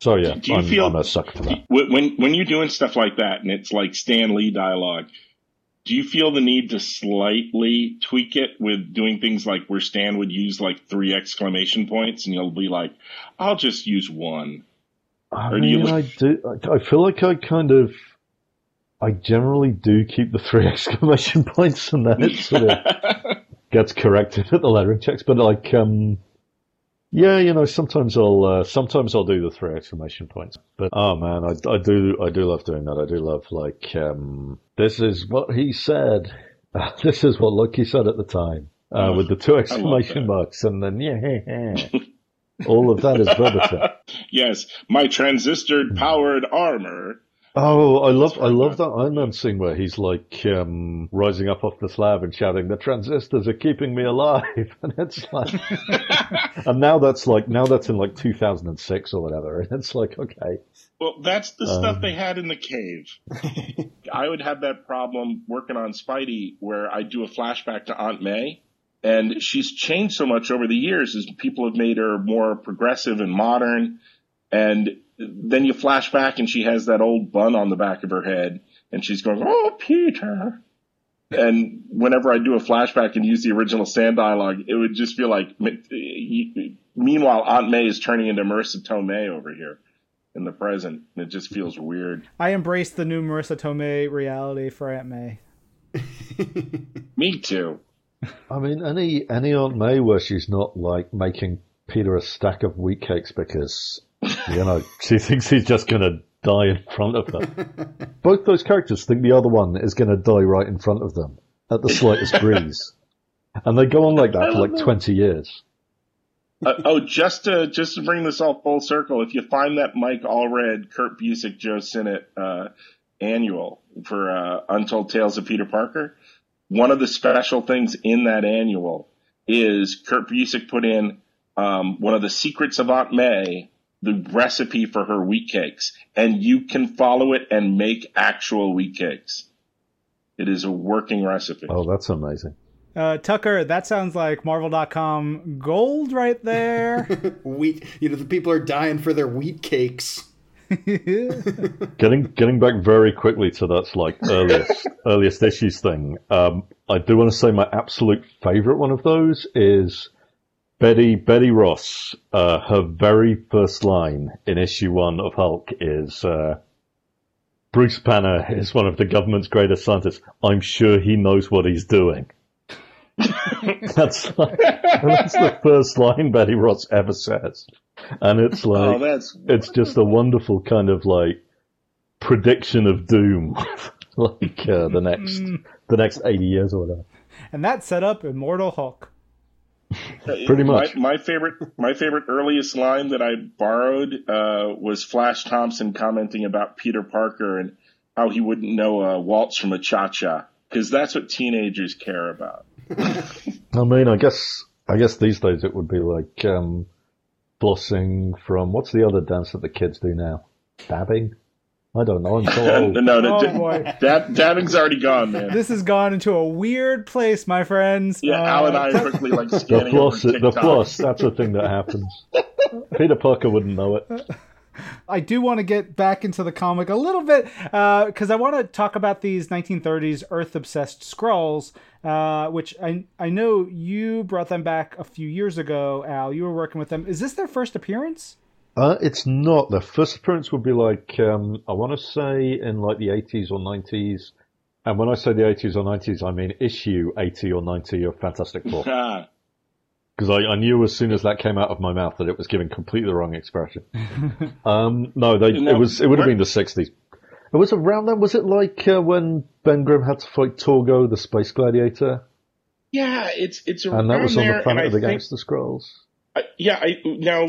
So yeah, Do you I'm, feel- I'm a sucker for that. when when- you're doing stuff like that, and it's like Stan Lee dialogue. Do you feel the need to slightly tweak it with doing things like where Stan would use like three exclamation points, and you'll be like, "I'll just use one." I Or do you mean, I do. I- I feel like I kind of, I generally do keep the three [laughs] exclamation points, and then it sort of [laughs] gets corrected at the lettering checks. But like, um, yeah, you know, sometimes I'll, uh, sometimes I'll do the three exclamation points. But oh man, I, I do, I do love doing that. I do love like, um, this is what he said. [laughs] this is what Loki said at the time. Uh, with the two exclamation marks and then yeah, all of that is verbatim. [laughs] yes, my transistor powered armor. Oh, I love, I love that Iron Man scene where he's like um, rising up off the slab and shouting, "The transistors are keeping me alive," [laughs] and it's like, [laughs] and now that's like, now that's in like 2006 or whatever, [laughs] and it's like, okay, Well, that's the stuff Um. they had in the cave. I would have that problem working on Spidey where I do a flashback to Aunt May. And she's changed so much over the years as people have made her more progressive and modern. And then you flash back and she has that old bun on the back of her head and she's going, Oh, Peter. And whenever I do a flashback and use the original Stan dialogue, it would just feel like, meanwhile, Aunt May is turning into Marisa Tomei over here in the present. It just feels weird. I embrace the new Marisa Tomei reality for Aunt May. [laughs] Me too. I mean, any any Aunt May where she's not like making Peter a stack of wheat cakes because you know she [laughs] thinks he's just gonna die in front of her. [laughs] Both those characters think the other one is gonna die right in front of them at the slightest [laughs] breeze, and they go on like that for like twenty years. Uh, oh, just to just to bring this all full circle, if you find that Mike Allred, Kurt Busiek, Joe Sinnott uh, annual for uh, Untold Tales of Peter Parker, one of the special things in that annual is Kurt Busiek put in um, one of the secrets of Aunt May, the recipe for her wheat cakes, and you can follow it and make actual wheat cakes. It is a working recipe. Oh, that's amazing. Uh, Tucker, that sounds like Marvel.com gold right there. [laughs] Wheat, you know, the people are dying for their wheat cakes. [laughs] Getting getting back very quickly to that like earliest earliest issues thing. Um, I do want to say my absolute favorite one of those is Betty Betty Ross. Uh, her very first line in issue one of Hulk is uh, Bruce Banner is one of the government's greatest scientists. I'm sure he knows what he's doing. [laughs] that's like, that's the first line Betty Ross ever says, and it's like oh, that's it's just a wonderful kind of like prediction of doom, [laughs] like uh, the next the next eighty years or whatever. and that set up Immortal Hulk. [laughs] Pretty much. My, my favorite, my favorite earliest line that I borrowed uh, was Flash Thompson commenting about Peter Parker and how he wouldn't know a waltz from a cha cha because that's what teenagers care about. [laughs] I mean, I guess I guess these days it would be like um, flossing from what's the other dance that the kids do now? Dabbing. I don't know. I'm so [laughs] old. no, no, Oh, boy. that dabbing's already gone, man. This has gone into a weird place, my friends. yeah, Uh, Al and I are [laughs] quickly like The scanning floss, over the TikTok. floss. That's a thing that happens. [laughs] Peter Parker wouldn't know it. I do want to get back into the comic a little bit because I want to talk about these 1930s Earth obsessed Skrulls, uh, which I I know you brought them back a few years ago. Al, you were working with them. Is this their first appearance? Uh, it's not. The first appearance would be like um, I want to say in like the 80s or 90s. And when I say the 80s or 90s, I mean issue 80 or 90 of Fantastic Four. [laughs] Ah, Because I, I knew as soon as that came out of my mouth that it was giving completely the wrong expression. [laughs] um, no, they, No, it was it would have been the 60s. It was around then. Was it like uh, when Ben Grimm had to fight Torgo, the space gladiator, yeah, it's it's around and that was on there, the planet and of the think- Gangster Skrulls? I- yeah, I now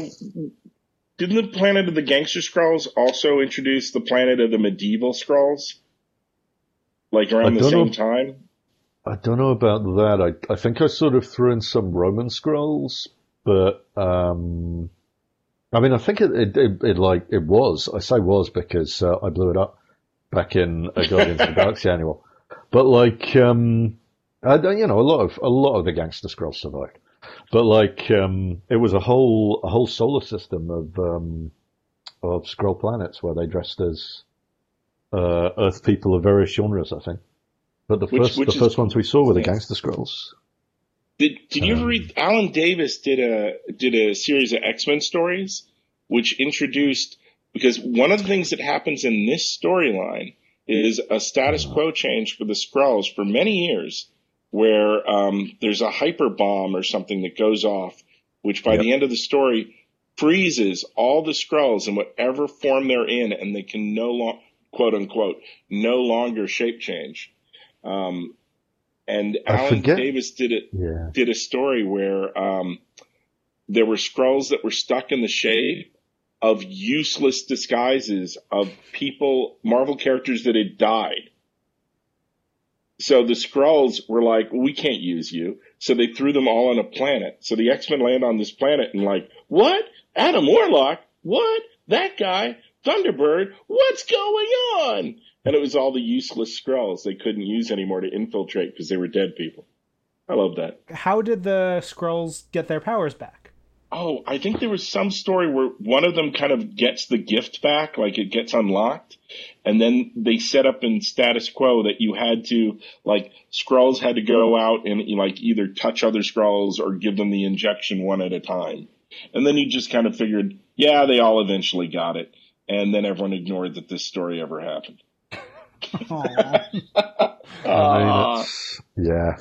didn't the planet of the gangster Skrulls also introduce the planet of the medieval Skrulls? Like around the same know. time? I don't know about that. I I think I sort of threw in some Roman Skrulls, but um, I mean, I think it it, it, it like it was. I say was because uh, I blew it up back in a Guardians of the Galaxy annual. But like, um, I, you know, a lot of a lot of the gangster Skrulls survived. But like, um, it was a whole a whole solar system of um, of Skrull planets where they dressed as uh, Earth people of various genres. I think. But the Which- first which the is- first ones we saw were the gangster Skrulls. Did Did you ever Um, read? Alan Davis did a did a series of X Men stories, which introduced because one of the things that happens in this storyline is a status quo change for the Skrulls for many years, where um, there's a hyper bomb or something that goes off, which by Yep. the end of the story freezes all the Skrulls in whatever form they're in, and they can no long quote unquote no longer shape change. Um, and I Alan forget- Davis did it Yeah. did a story where um, there were Skrulls that were stuck in the shade of useless disguises of people, Marvel characters that had died. So the Skrulls were like, we can't use you. So they threw them all on a planet. So the X-Men land on this planet and like, what? Adam Warlock? What? That guy? Thunderbird? What's going on? And it was all the useless Skrulls they couldn't use anymore to infiltrate because they were dead people. I love that. How did the Skrulls get their powers back? Oh, I think there was some story where one of them kind of gets the gift back, like it gets unlocked, and then they set up in status quo that you had to, like, Skrulls had to go out and like either touch other Skrulls or give them the injection one at a time. And then you just kind of figured, yeah, they all eventually got it. And then everyone ignored that this story ever happened. [laughs] Aw. I mean, it's, yeah.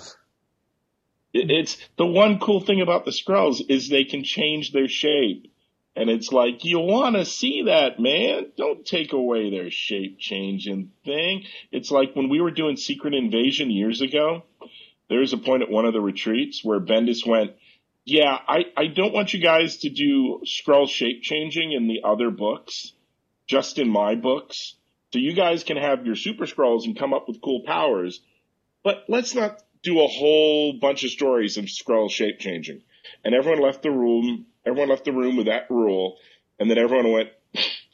It- It's the one cool thing about the Skrulls is they can change their shape. And it's like, you want to see that, man. Don't take away their shape changing thing. It's like when we were doing Secret Invasion years ago, there was a point at one of the retreats where Bendis went, yeah, I, I don't want you guys to do Skrull shape changing in the other books, just in my books. So you guys can have your super Skrulls and come up with cool powers, but let's not do a whole bunch of stories of Skrull shape changing. And everyone left the room. Everyone left the room with that rule, and then everyone went,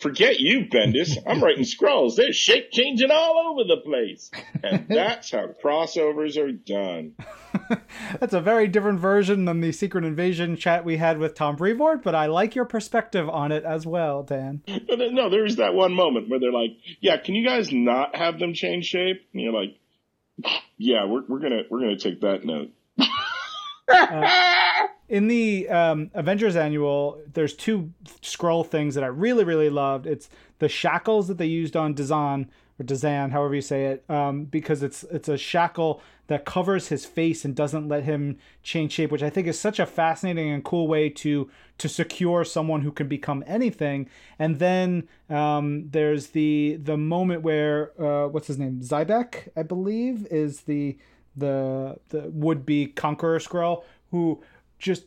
"Forget you, Bendis. I'm [laughs] writing Skrulls. They're shape changing all over the place." And [laughs] that's how crossovers are done. [laughs] That's a very different version than the Secret Invasion chat we had with Tom Brevoort, but I like your perspective on it as well, Dan. No, there's that one moment where they're like, "Yeah, can you guys not have them change shape?" And you're like, "Yeah, we're we're gonna we're gonna take that note." In the um, Avengers Annual, there's two Skrull things that I really, really loved. It's the shackles that they used on Dazan or Dazan, however you say it, um, because it's it's a shackle that covers his face and doesn't let him change shape, which I think is such a fascinating and cool way to to secure someone who can become anything. And then um, there's the the moment where uh, what's his name, Zybek, I believe, is the the the would be conqueror Skrull who just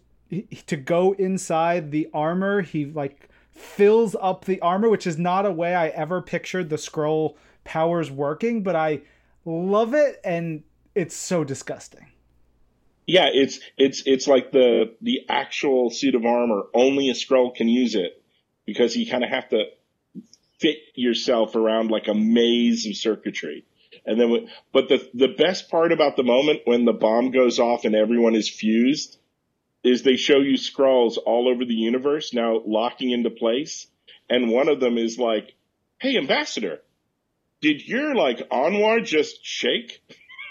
to go inside the armor he like fills up the armor which is not a way i ever pictured the Skrull powers working but i love it and it's so disgusting Yeah, it's it's it's like the the actual suit of armor. Only a Skrull can use it because you kind of have to fit yourself around like a maze of circuitry. And then, but the the best part about the moment when the bomb goes off and everyone is fused is they show you Skrulls all over the universe now locking into place, and one of them is like, "Hey, Ambassador, did your like Anwar just shake?"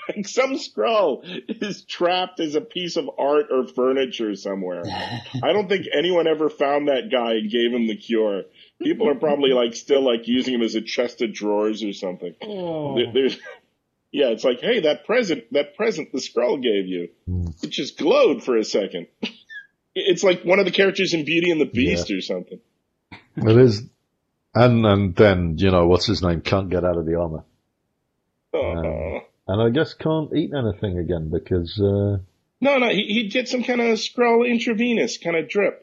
Like [laughs] some Skrull is trapped as a piece of art or furniture somewhere. I don't think anyone ever found that guy and gave him the cure. People are probably like still like using him as a chest of drawers or something. Oh. There- there's, yeah, it's like, hey, that present, that present the Skrull gave you, it just glowed for a second. [laughs] It's like one of the characters in Beauty and the Beast or something. It is, and and then you know what's his name can't get out of the armor, Oh. And I guess can't eat anything again because uh, No, no, he, he'd get some kind of Skrull intravenous kind of drip.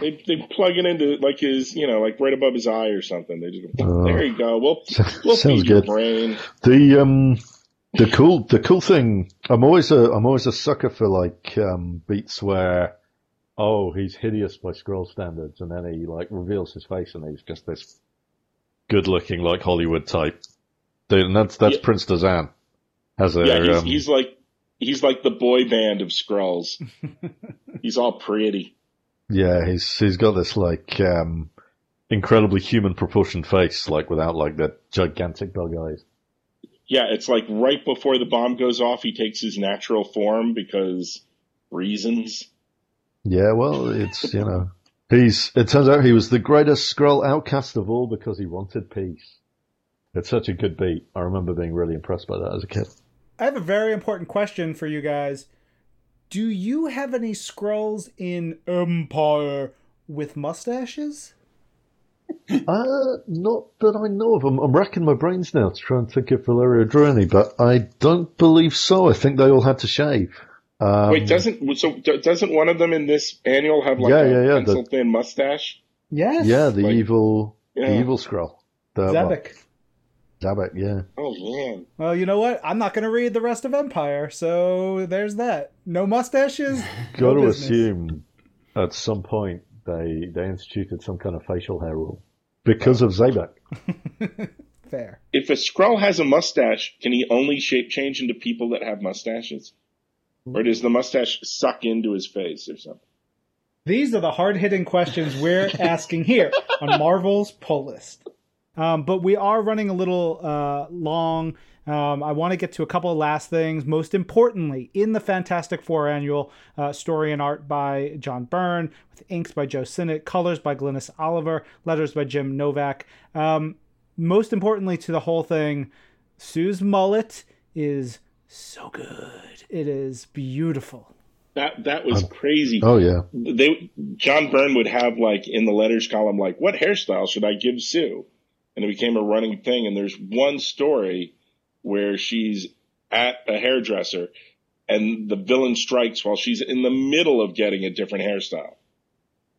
They they plug it into like his, you know, like right above his eye or something. They just Oh. there you go. We'll [laughs] we'll feed your good. brain. the um the cool the cool thing I'm always a I'm always a sucker for like um beats where oh he's hideous by Skrull standards and then he like reveals his face and he's just this good looking like Hollywood type. And that's that's Yeah. Prince Dazan. Has a Yeah, he's, um, he's like he's like the boy band of Skrulls. [laughs] he's all pretty. Yeah, he's he's got this like um incredibly human proportioned face, like without like the gigantic bug eyes. Yeah, it's like right before the bomb goes off, he takes his natural form because reasons. Yeah, well, it's you know he's it turns out he was the greatest Skrull outcast of all because he wanted peace. It's such a good beat. I remember being really impressed by that as a kid. I have a very important question for you guys. Do you have any Skrulls in Empyre with mustaches? Uh, not that I know of. I'm, I'm racking my brains now to try and think of Valerio drew any, but I don't believe so. I think they all had to shave. Um, Wait, doesn't so doesn't one of them in this annual have like Yeah, a yeah, yeah, pencil thin mustache? Yes. yeah, the like- evil, Yeah. the evil Skrull. The, well, Zabek. Zabek, yeah. Oh man. Well, you know what? I'm not going to read the rest of Empyre, so there's that. No mustaches. [laughs] Got no to business. assume at some point they they instituted some kind of facial hair rule because of Zabek. [laughs] Fair. If a Skrull has a mustache, can he only shape change into people that have mustaches? Or does the mustache suck into his face or something? These are the hard hitting questions we're asking here on Marvel's pull list. Um, but we are running a little uh, long. Um, I want to get to a couple of last things. Most importantly, in the Fantastic Four annual, uh, story and art by John Byrne, with inks by Joe Sinnott, colors by Glynis Oliver, letters by Jim Novak. Um, most importantly to the whole thing, Sue's mullet is so good. It is beautiful. That that was crazy. Oh yeah, They John Byrne would have like in the letters column like, "What hairstyle should I give Sue?" And it became a running thing. And there's one story where she's at a hairdresser, and the villain strikes while she's in the middle of getting a different hairstyle.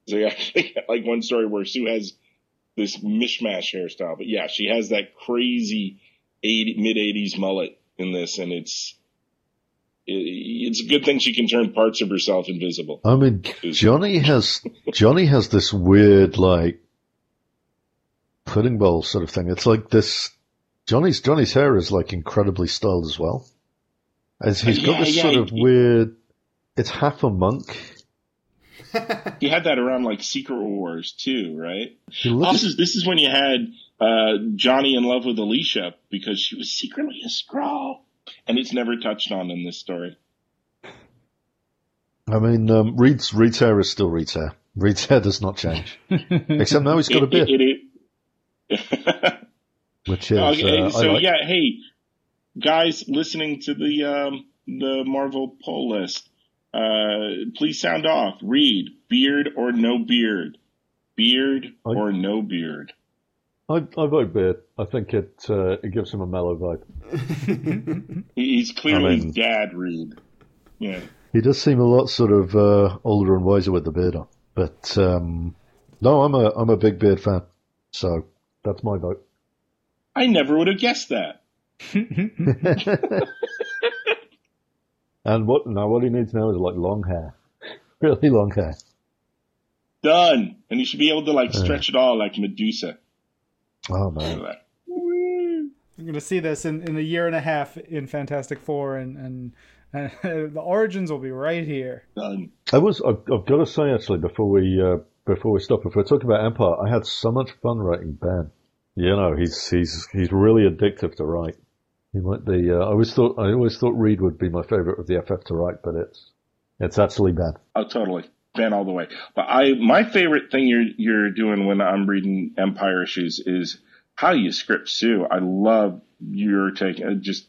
So you actually got like one story where Sue has this mishmash hairstyle, but yeah, she has that crazy 80, mid 80s mullet in this, and it's it's a good thing she can turn parts of herself invisible. I mean Johnny has Johnny has this weird like pudding bowl sort of thing. It's like this. Johnny's Johnny's hair is like incredibly styled as well. As he's got Yeah, this yeah, sort of weird. It's half a monk. he had that around like Secret Wars too, right? He looks, This is this is when you had uh, Johnny in love with Alicia because she was secretly a Skrull, and it's never touched on in this story. I mean, um, Reed's Reed's hair is still Reed's hair. Reed's hair does not change, [laughs] except now he's got a It- beard, it- it- it- [laughs] which is okay, uh, so like. yeah, hey guys, listening to the um, the Marvel pull list, uh, please sound off. Reed beard or no beard, beard I- or no beard. I, I vote beard. I think it uh, it gives him a mellow vibe. [laughs] He's clearly I mean- dad Reed. Yeah. He does seem a lot sort of uh, older and wiser with the beard on. But um, no, I'm a I'm a big beard fan, so that's my vote. I never would have guessed that. [laughs] And what now? What he needs now is like long hair, [laughs] really long hair. Done. And you should be able to like stretch it all like Medusa. Oh man. You're gonna see this in, in a year and a half in Fantastic Four, and and, and [laughs] the origins will be right here. Done. I was. I've, I've got to say actually before we uh, before we stop, if we're talking about Empyre, I had so much fun writing Ben. You know, he's he's he's really addictive to write. He might be. Uh, I always thought I always thought Reed would be my favorite of the FF to write, but it's it's actually Ben. Oh, totally. Ben all the way. But I, my favorite thing you're you're doing when I'm reading Empyre issues is how you script Sue. I love your take, uh, just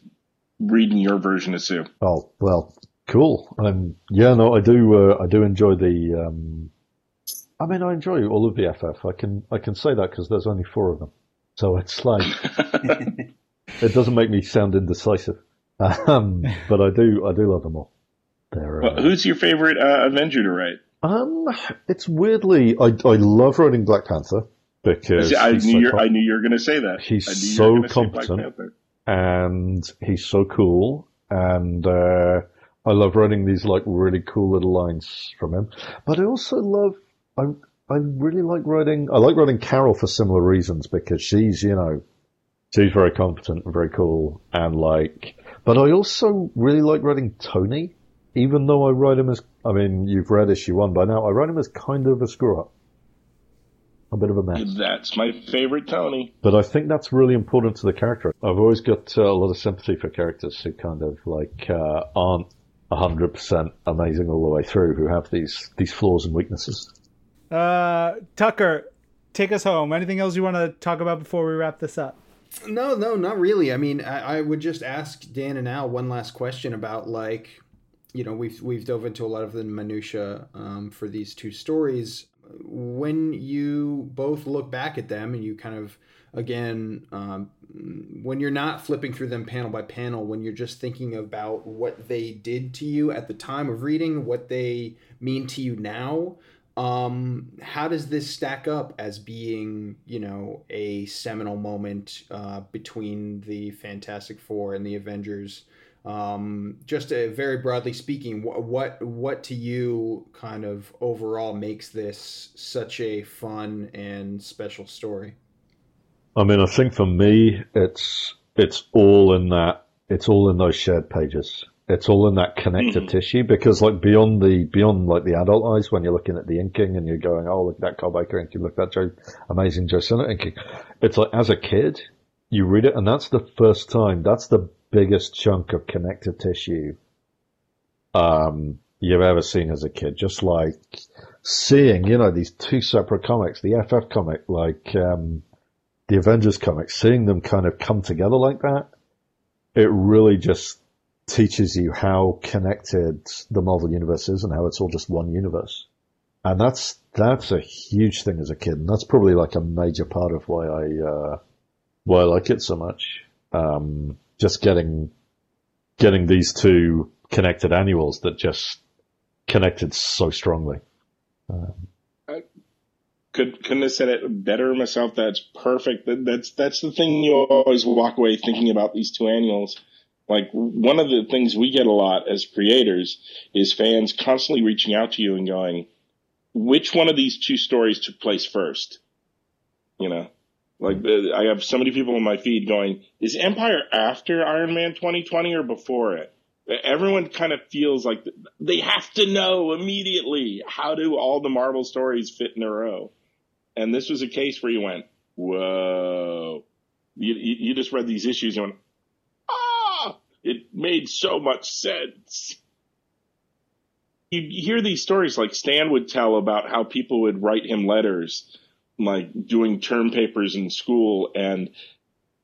reading your version of Sue. Oh well, cool. Um, yeah, no, I do. Uh, I do enjoy the. Um, I mean, I enjoy all of the FF. I can I can say that because there's only four of them, so it's like [laughs] it doesn't make me sound indecisive. Um, but I do I do love them all. They're, Well, uh, who's your favorite uh, Avenger to write? um, it's weirdly I I love writing Black Panther because See, I knew so you're, com- I knew you were going to say that. He's I knew you so were gonna say Black competent. And he's so cool and uh, I love writing these like really cool little lines from him. But I also love I I really like writing I like writing Carol for similar reasons because she's you know she's very competent and very cool and like but I also really like writing Tony even though I write him as I mean you've read issue one by now I write him as kind of a screw up a bit of a mess. That's my favorite Tony. But I think that's really important to the character. I've always got uh, a lot of sympathy for characters who kind of like uh, aren't hundred percent amazing all the way through, who have these these flaws and weaknesses. Uh, Tucker, take us home. Anything else you want to talk about before we wrap this up? No, no, not really. I mean, I, I would just ask Dan and Al one last question about like, you know, we've we've dove into a lot of the minutia um, for these two stories. When you both look back at them and you kind of, again, um, when you're not flipping through them panel by panel, when you're just thinking about what they did to you at the time of reading, what they mean to you now, um, how does this stack up as being, you know, a seminal moment uh, between the Fantastic Four and the Avengers? Um, just a, very broadly speaking, what, what what to you kind of overall makes this such a fun and special story? I mean, I think for me, it's it's all in that. It's all in those shared pages. It's all in that connective Mhm. tissue because, like, beyond the beyond like the adult eyes, when you're looking at the inking and you're going, "Oh, look at that Kyle Baker inking, look at that Joe, amazing Joe Sinnott inking," it's like as a kid, you read it, and that's the first time. That's the biggest chunk of connective tissue um, you've ever seen as a kid. Just like seeing, you know, these two separate comics, the FF comic, like um, the Avengers comic, seeing them kind of come together like that, it really just teaches you how connected the Marvel universe is and how it's all just one universe. And that's that's a huge thing as a kid, and that's probably like a major part of why I uh, why I like it so much. Um, just getting getting these two connected annuals that just connected so strongly. Could couldn't have said it better myself. That's perfect. That, that's that's the thing you always walk away thinking about these two annuals. Like one of the things we get a lot as creators is fans constantly reaching out to you and going, "Which one of these two stories took place first? You know, like uh, I have so many people in my feed going, "Is Empyre after Iron Man 2020 or before it?" Everyone kind of feels like they have to know immediately how do all the Marvel stories fit in a row. And this was a case where you went, "Whoa!" You, you, just read these issues and went! It made so much sense. You hear these stories like Stan would tell about how people would write him letters, like doing term papers in school, and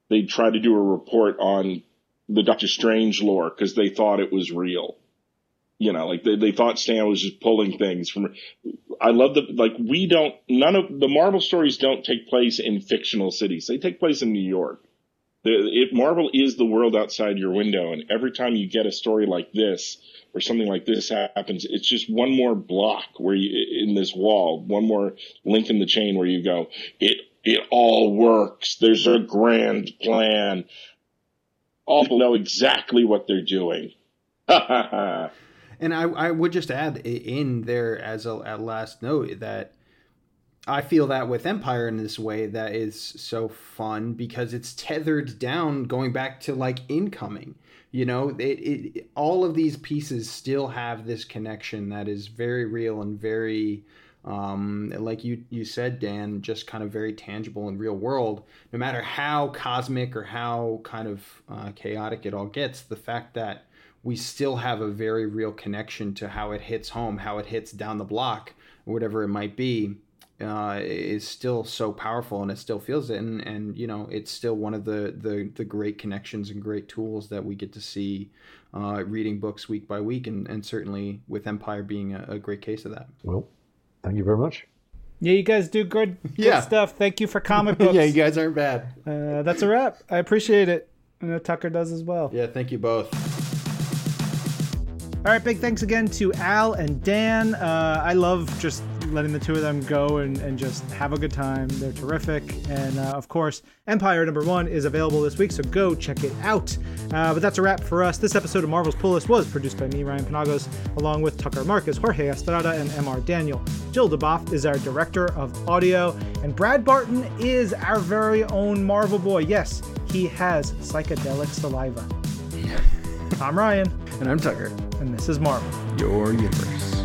they'd try to do a report on the Doctor Strange lore because they thought it was real. You know, like they, they thought Stan was just pulling things from. I love the like we don't none of the Marvel stories don't take place in fictional cities. They take place in New York. It, Marvel is the world outside your window, and every time you get a story like this or something like this happens, it's just one more block where you in this wall, one more link in the chain where you go. It it all works. There's a grand plan. All know exactly what they're doing. [laughs] And I, I would just add in there as a, a last note that I feel that with Empyre in this way that is so fun because it's tethered down going back to like incoming. You know, it, it all of these pieces still have this connection that is very real and very um, like you you said, Dan, just kind of very tangible in real world. No matter how cosmic or how kind of uh, chaotic it all gets, the fact that we still have a very real connection to how it hits home, how it hits down the block, whatever it might be, uh, is still so powerful, and it still feels it, and and you know it's still one of the the the great connections and great tools that we get to see. Uh, reading books week by week, and, and certainly with Empyre being a, a great case of that. Well, Thank you very much. Yeah, you guys do good, [laughs] good Yeah. stuff. Thank you for comic [laughs] books. yeah, you guys aren't bad. uh, that's a wrap. I appreciate it. I know Tucker does as well. Yeah, thank you both. All right, big thanks again to Al and Dan. Uh, I love just letting the two of them go and, and just have a good time. They're terrific. And uh, of course, Empyre number one is available this week, so go check it out. Uh, but that's a wrap for us. This episode of Marvel's Pull List was produced by me, Ryan Penagos, along with Tucker Markus, Jorge Estrada, and MR Daniel. Jill DuBoff is our director of audio, and Brad Barton is our very own Marvel boy. Yes, he has psychedelic saliva. I'm Ryan, And I'm Tucker, and this is Marvel. your universe.